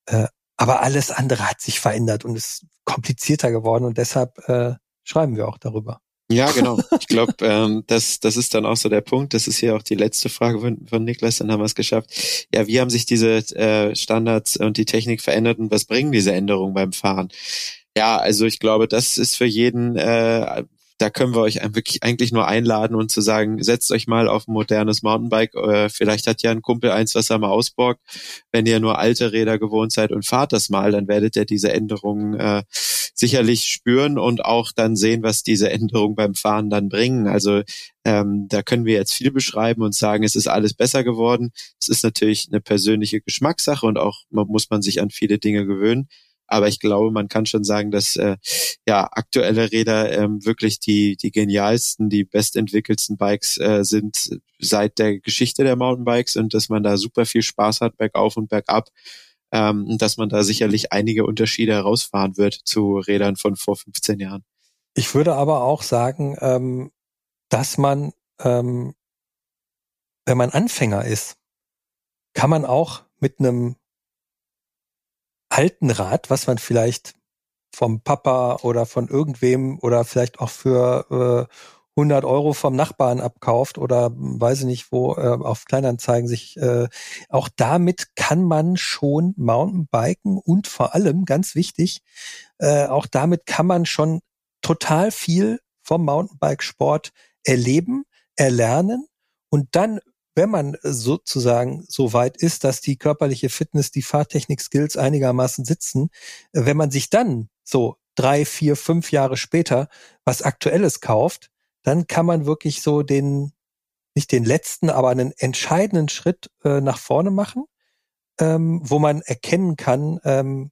Äh, aber alles andere hat sich verändert und ist komplizierter geworden und deshalb äh, schreiben wir auch darüber. Ja, genau. (laughs) Ich glaube, ähm, das, das ist dann auch so der Punkt. Das ist hier auch die letzte Frage von, von Niklas, dann haben wir es geschafft. Ja, wie haben sich diese äh, Standards und die Technik verändert und was bringen diese Änderungen beim Fahren? Ja, also ich glaube, das ist für jeden, äh, da können wir euch wirklich eigentlich nur einladen und zu sagen, setzt euch mal auf ein modernes Mountainbike. Äh, vielleicht hat ja ein Kumpel eins, was er mal ausborgt. Wenn ihr nur alte Räder gewohnt seid und fahrt das mal, dann werdet ihr diese Änderungen äh, sicherlich spüren und auch dann sehen, was diese Änderungen beim Fahren dann bringen. Also ähm, da können wir jetzt viel beschreiben und sagen, es ist alles besser geworden. Es ist natürlich eine persönliche Geschmackssache und auch man, muss man sich an viele Dinge gewöhnen. Aber ich glaube, man kann schon sagen, dass äh, ja aktuelle Räder ähm, wirklich die die genialsten, die bestentwickelsten Bikes äh, sind seit der Geschichte der Mountainbikes und dass man da super viel Spaß hat bergauf und bergab ähm, dass man da sicherlich einige Unterschiede herausfahren wird zu Rädern von vor 15 Jahren. Ich würde aber auch sagen, ähm, dass man, ähm, wenn man Anfänger ist, kann man auch mit einem alten Rad, was man vielleicht vom Papa oder von irgendwem oder vielleicht auch für äh, 100 Euro vom Nachbarn abkauft oder weiß ich nicht wo äh, auf Kleinanzeigen sich äh, auch damit kann man schon Mountainbiken und vor allem ganz wichtig äh, auch damit kann man schon total viel vom Mountainbikesport erleben, erlernen und dann wenn man sozusagen so weit ist, dass die körperliche Fitness, die Fahrtechnik-Skills einigermaßen sitzen, wenn man sich dann so drei, vier, fünf Jahre später was Aktuelles kauft, dann kann man wirklich so den, nicht den letzten, aber einen entscheidenden Schritt äh, nach vorne machen, ähm, wo man erkennen kann, ähm,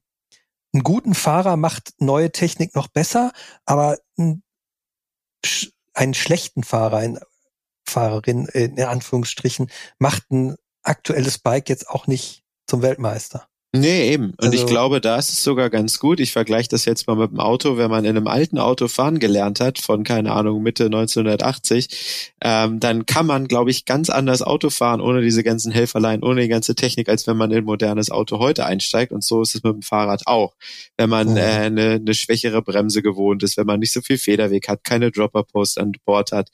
einen guten Fahrer macht neue Technik noch besser, aber ein, einen schlechten Fahrer, eine Fahrerin in Anführungsstrichen, macht ein aktuelles Bike jetzt auch nicht zum Weltmeister. Nee, eben. Und also, ich glaube, da ist es sogar ganz gut. Ich vergleiche das jetzt mal mit dem Auto. Wenn man in einem alten Auto fahren gelernt hat, von, keine Ahnung, Mitte 1980, ähm, dann kann man, glaube ich, ganz anders Auto fahren, ohne diese ganzen Helferlein, ohne die ganze Technik, als wenn man in ein modernes Auto heute einsteigt. Und so ist es mit dem Fahrrad auch. Wenn man mhm. äh, eine, eine schwächere Bremse gewohnt ist, wenn man nicht so viel Federweg hat, keine Dropper-Post an Bord hat,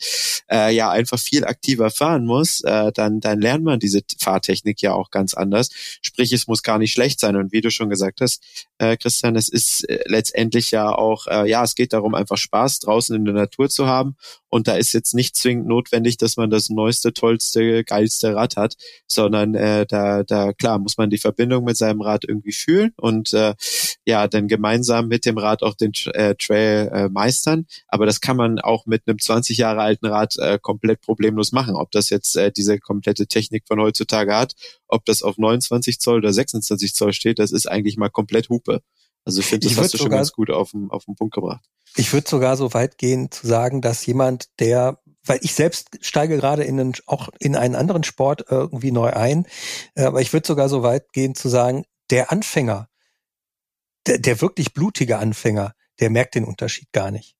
äh, ja, einfach viel aktiver fahren muss, äh, dann, dann lernt man diese Fahrtechnik ja auch ganz anders. Sprich, es muss gar nicht schlecht schlecht sein. Und wie du schon gesagt hast, äh, Christian, es ist äh, letztendlich ja auch, äh, ja, es geht darum, einfach Spaß draußen in der Natur zu haben. Und da ist jetzt nicht zwingend notwendig, dass man das neueste, tollste, geilste Rad hat, sondern äh, da, da klar muss man die Verbindung mit seinem Rad irgendwie fühlen und äh, ja, dann gemeinsam mit dem Rad auch den äh, Trail äh, meistern. Aber das kann man auch mit einem 20 Jahre alten Rad äh, komplett problemlos machen. Ob das jetzt äh, diese komplette Technik von heutzutage hat, ob das auf 29 Zoll oder 26 Zoll steht, das ist eigentlich mal komplett Hupe. Also ich finde, das ich hast du schon ganz gut auf den, auf den Punkt gebracht. Ich würde sogar so weit gehen zu sagen, dass jemand, der, weil ich selbst steige gerade in einen, auch in einen anderen Sport irgendwie neu ein, äh, aber ich würde sogar so weit gehen zu sagen, der Anfänger, der, der wirklich blutige Anfänger, der merkt den Unterschied gar nicht.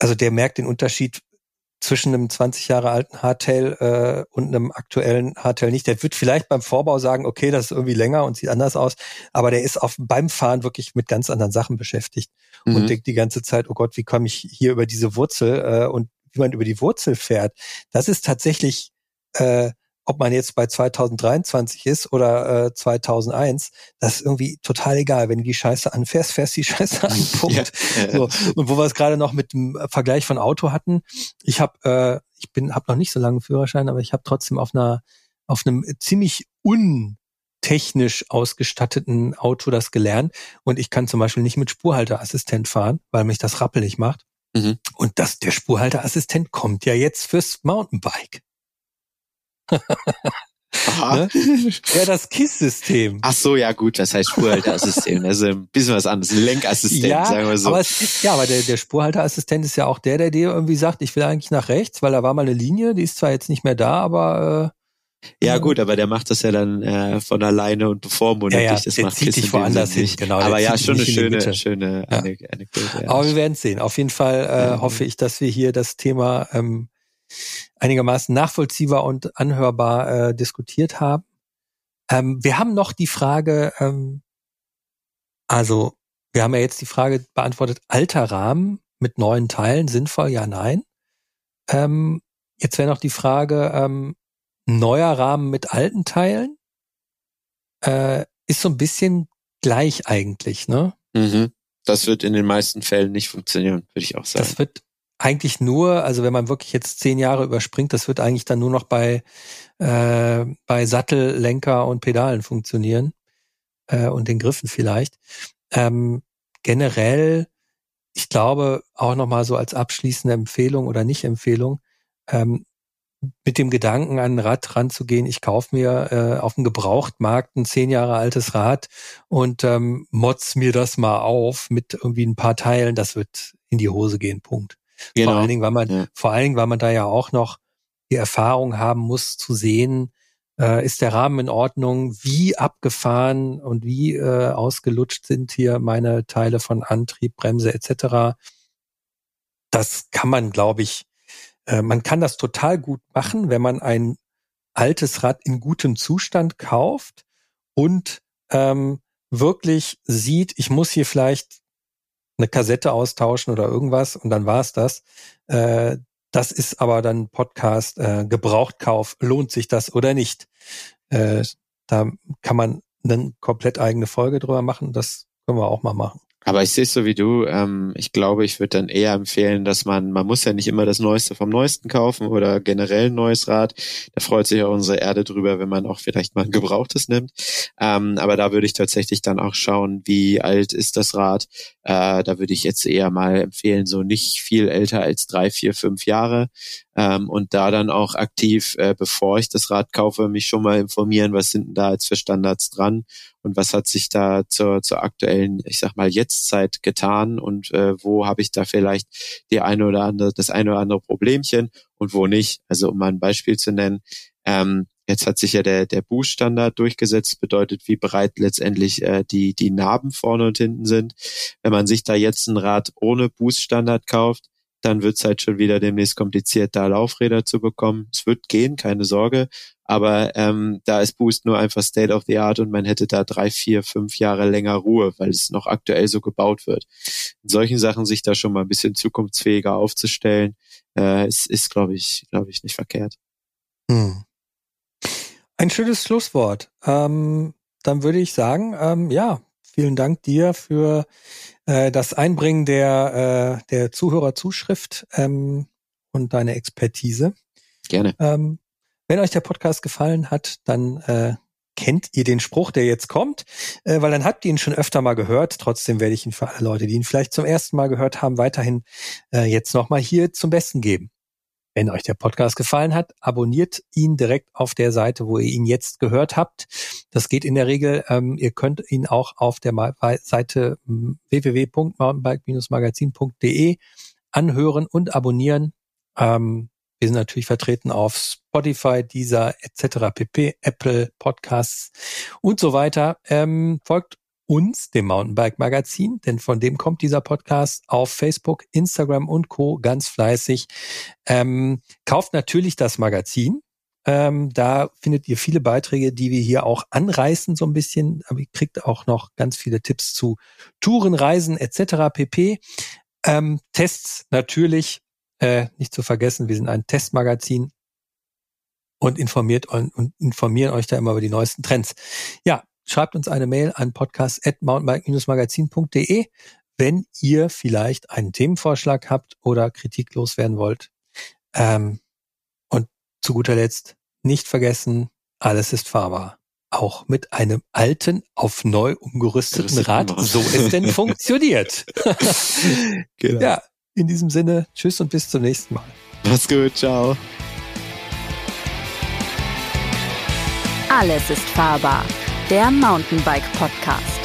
Also der merkt den Unterschied zwischen einem 20 Jahre alten Hardtail äh, und einem aktuellen Hardtail nicht. Der wird vielleicht beim Vorbau sagen, okay, das ist irgendwie länger und sieht anders aus, aber der ist auf, beim Fahren wirklich mit ganz anderen Sachen beschäftigt mhm. und denkt die ganze Zeit, oh Gott, wie komme ich hier über diese Wurzel äh, und wie man über die Wurzel fährt. Das ist tatsächlich äh, ob man jetzt bei 2023 ist oder äh, 2001, das ist irgendwie total egal. Wenn du die Scheiße anfährst, fährst du die (laughs) Scheiße an. (laughs) Punkt. Ja. So. Und wo wir es gerade noch mit dem Vergleich von Auto hatten, ich habe, äh, ich bin, habe noch nicht so lange Führerschein, aber ich habe trotzdem auf einer, auf einem ziemlich untechnisch ausgestatteten Auto das gelernt und ich kann zum Beispiel nicht mit Spurhalteassistent fahren, weil mich das rappelig macht. Mhm. Und das, der Spurhalteassistent kommt ja jetzt fürs Mountainbike. Aha. Ne? (laughs) Ja, das KISS-System. Ach so, ja gut, das heißt Spurhalteassistent. (laughs) Also ein bisschen was anderes, ein Lenkassistent, ja, sagen wir so. Aber es ist, ja, aber der, der Spurhalteassistent ist ja auch der, der dir irgendwie sagt, ich will eigentlich nach rechts, weil da war mal eine Linie, die ist zwar jetzt nicht mehr da, aber äh, ja gut, aber der macht das ja dann äh, von alleine und bevormundet ja, ja, dich. Das macht zieht dich woanders hin, genau. Aber ja, schon eine schöne, schöne ja. Anekdote. Ja. Aber wir werden sehen. Auf jeden Fall äh, hoffe ich, dass wir hier das Thema ähm, einigermaßen nachvollziehbar und anhörbar äh, diskutiert haben. Ähm, wir haben noch die Frage, ähm, also wir haben ja jetzt die Frage beantwortet, alter Rahmen mit neuen Teilen, sinnvoll, ja, nein. Ähm, jetzt wäre noch die Frage, ähm, neuer Rahmen mit alten Teilen äh, ist so ein bisschen gleich eigentlich, ne? Mhm. Das wird in den meisten Fällen nicht funktionieren, würde ich auch sagen. Das wird eigentlich nur, also wenn man wirklich jetzt zehn Jahre überspringt, das wird eigentlich dann nur noch bei, äh, bei Sattel, Lenker und Pedalen funktionieren äh, und den Griffen vielleicht. Ähm, generell, ich glaube auch nochmal so als abschließende Empfehlung oder Nicht-Empfehlung, ähm, mit dem Gedanken an ein Rad ranzugehen, ich kaufe mir äh, auf dem Gebrauchtmarkt ein zehn Jahre altes Rad und ähm, motz mir das mal auf mit irgendwie ein paar Teilen, das wird in die Hose gehen, Punkt. Genau. Vor allen Dingen, weil man, ja. vor allen Dingen, weil man da ja auch noch die Erfahrung haben muss zu sehen, äh, ist der Rahmen in Ordnung, wie abgefahren und wie äh, ausgelutscht sind hier meine Teile von Antrieb, Bremse etc. Das kann man, glaube ich, äh, man kann das total gut machen, wenn man ein altes Rad in gutem Zustand kauft und ähm, wirklich sieht, ich muss hier vielleicht eine Kassette austauschen oder irgendwas und dann war es das. Äh, das ist aber dann Podcast äh, Gebrauchtkauf. Lohnt sich das oder nicht? Äh, da kann man eine komplett eigene Folge drüber machen. Das können wir auch mal machen. Aber ich sehe es so wie du. Ähm, ich glaube, ich würde dann eher empfehlen, dass man, man muss ja nicht immer das Neueste vom Neuesten kaufen oder generell ein neues Rad. Da freut sich auch unsere Erde drüber, wenn man auch vielleicht mal ein gebrauchtes nimmt. Ähm, aber da würde ich tatsächlich dann auch schauen, wie alt ist das Rad. Äh, da würde ich jetzt eher mal empfehlen, so nicht viel älter als drei, vier, fünf Jahre. Ähm, und da dann auch aktiv, äh, bevor ich das Rad kaufe, mich schon mal informieren, was sind denn da jetzt für Standards dran und was hat sich da zur, zur aktuellen, ich sag mal, Jetztzeit getan und äh, wo habe ich da vielleicht die eine oder andere, das eine oder andere Problemchen und wo nicht. Also um mal ein Beispiel zu nennen, ähm, Jetzt hat sich ja der, der Boost-Standard durchgesetzt, bedeutet, wie breit letztendlich äh, die, die Narben vorne und hinten sind. Wenn man sich da jetzt ein Rad ohne Boost-Standard kauft, dann wird es halt schon wieder demnächst kompliziert, da Laufräder zu bekommen. Es wird gehen, keine Sorge. Aber ähm, da ist Boost nur einfach State of the Art und man hätte da drei, vier, fünf Jahre länger Ruhe, weil es noch aktuell so gebaut wird. In solchen Sachen sich da schon mal ein bisschen zukunftsfähiger aufzustellen, äh, ist, ist glaube ich, glaube ich, nicht verkehrt. Hm. Ein schönes Schlusswort. Ähm, dann würde ich sagen, ähm, ja, vielen Dank dir für äh, das Einbringen der, äh, der Zuhörerzuschrift ähm, und deine Expertise. Gerne. Ähm, wenn euch der Podcast gefallen hat, dann äh, kennt ihr den Spruch, der jetzt kommt, äh, weil dann habt ihr ihn schon öfter mal gehört. Trotzdem werde ich ihn für alle Leute, die ihn vielleicht zum ersten Mal gehört haben, weiterhin äh, jetzt nochmal hier zum Besten geben. Wenn euch der Podcast gefallen hat, abonniert ihn direkt auf der Seite, wo ihr ihn jetzt gehört habt. Das geht in der Regel. Ähm, ihr könnt ihn auch auf der Seite hm, www.mountainbike-magazin.de anhören und abonnieren. Ähm, wir sind natürlich vertreten auf Spotify, Deezer etc. pp, Apple Podcasts und so weiter. Ähm, folgt uns, dem Mountainbike Magazin, denn von dem kommt dieser Podcast auf Facebook, Instagram und Co. ganz fleißig. Ähm, kauft natürlich das Magazin. Ähm, da findet ihr viele Beiträge, die wir hier auch anreißen so ein bisschen. Aber ihr kriegt auch noch ganz viele Tipps zu Touren, Reisen etc. pp. Ähm, Tests natürlich äh, nicht zu vergessen. Wir sind ein Testmagazin und informiert und informieren euch da immer über die neuesten Trends. Ja, schreibt uns eine Mail an podcast.mountainbike-magazin.de, wenn ihr vielleicht einen Themenvorschlag habt oder Kritik loswerden wollt. Ähm, und zu guter Letzt nicht vergessen, alles ist fahrbar. Auch mit einem alten, auf neu umgerüsteten Rad, so es denn (laughs) funktioniert. (laughs) genau. Ja, in diesem Sinne, tschüss und bis zum nächsten Mal. Mach's gut, ciao. Alles ist fahrbar der Mountainbike Podcast.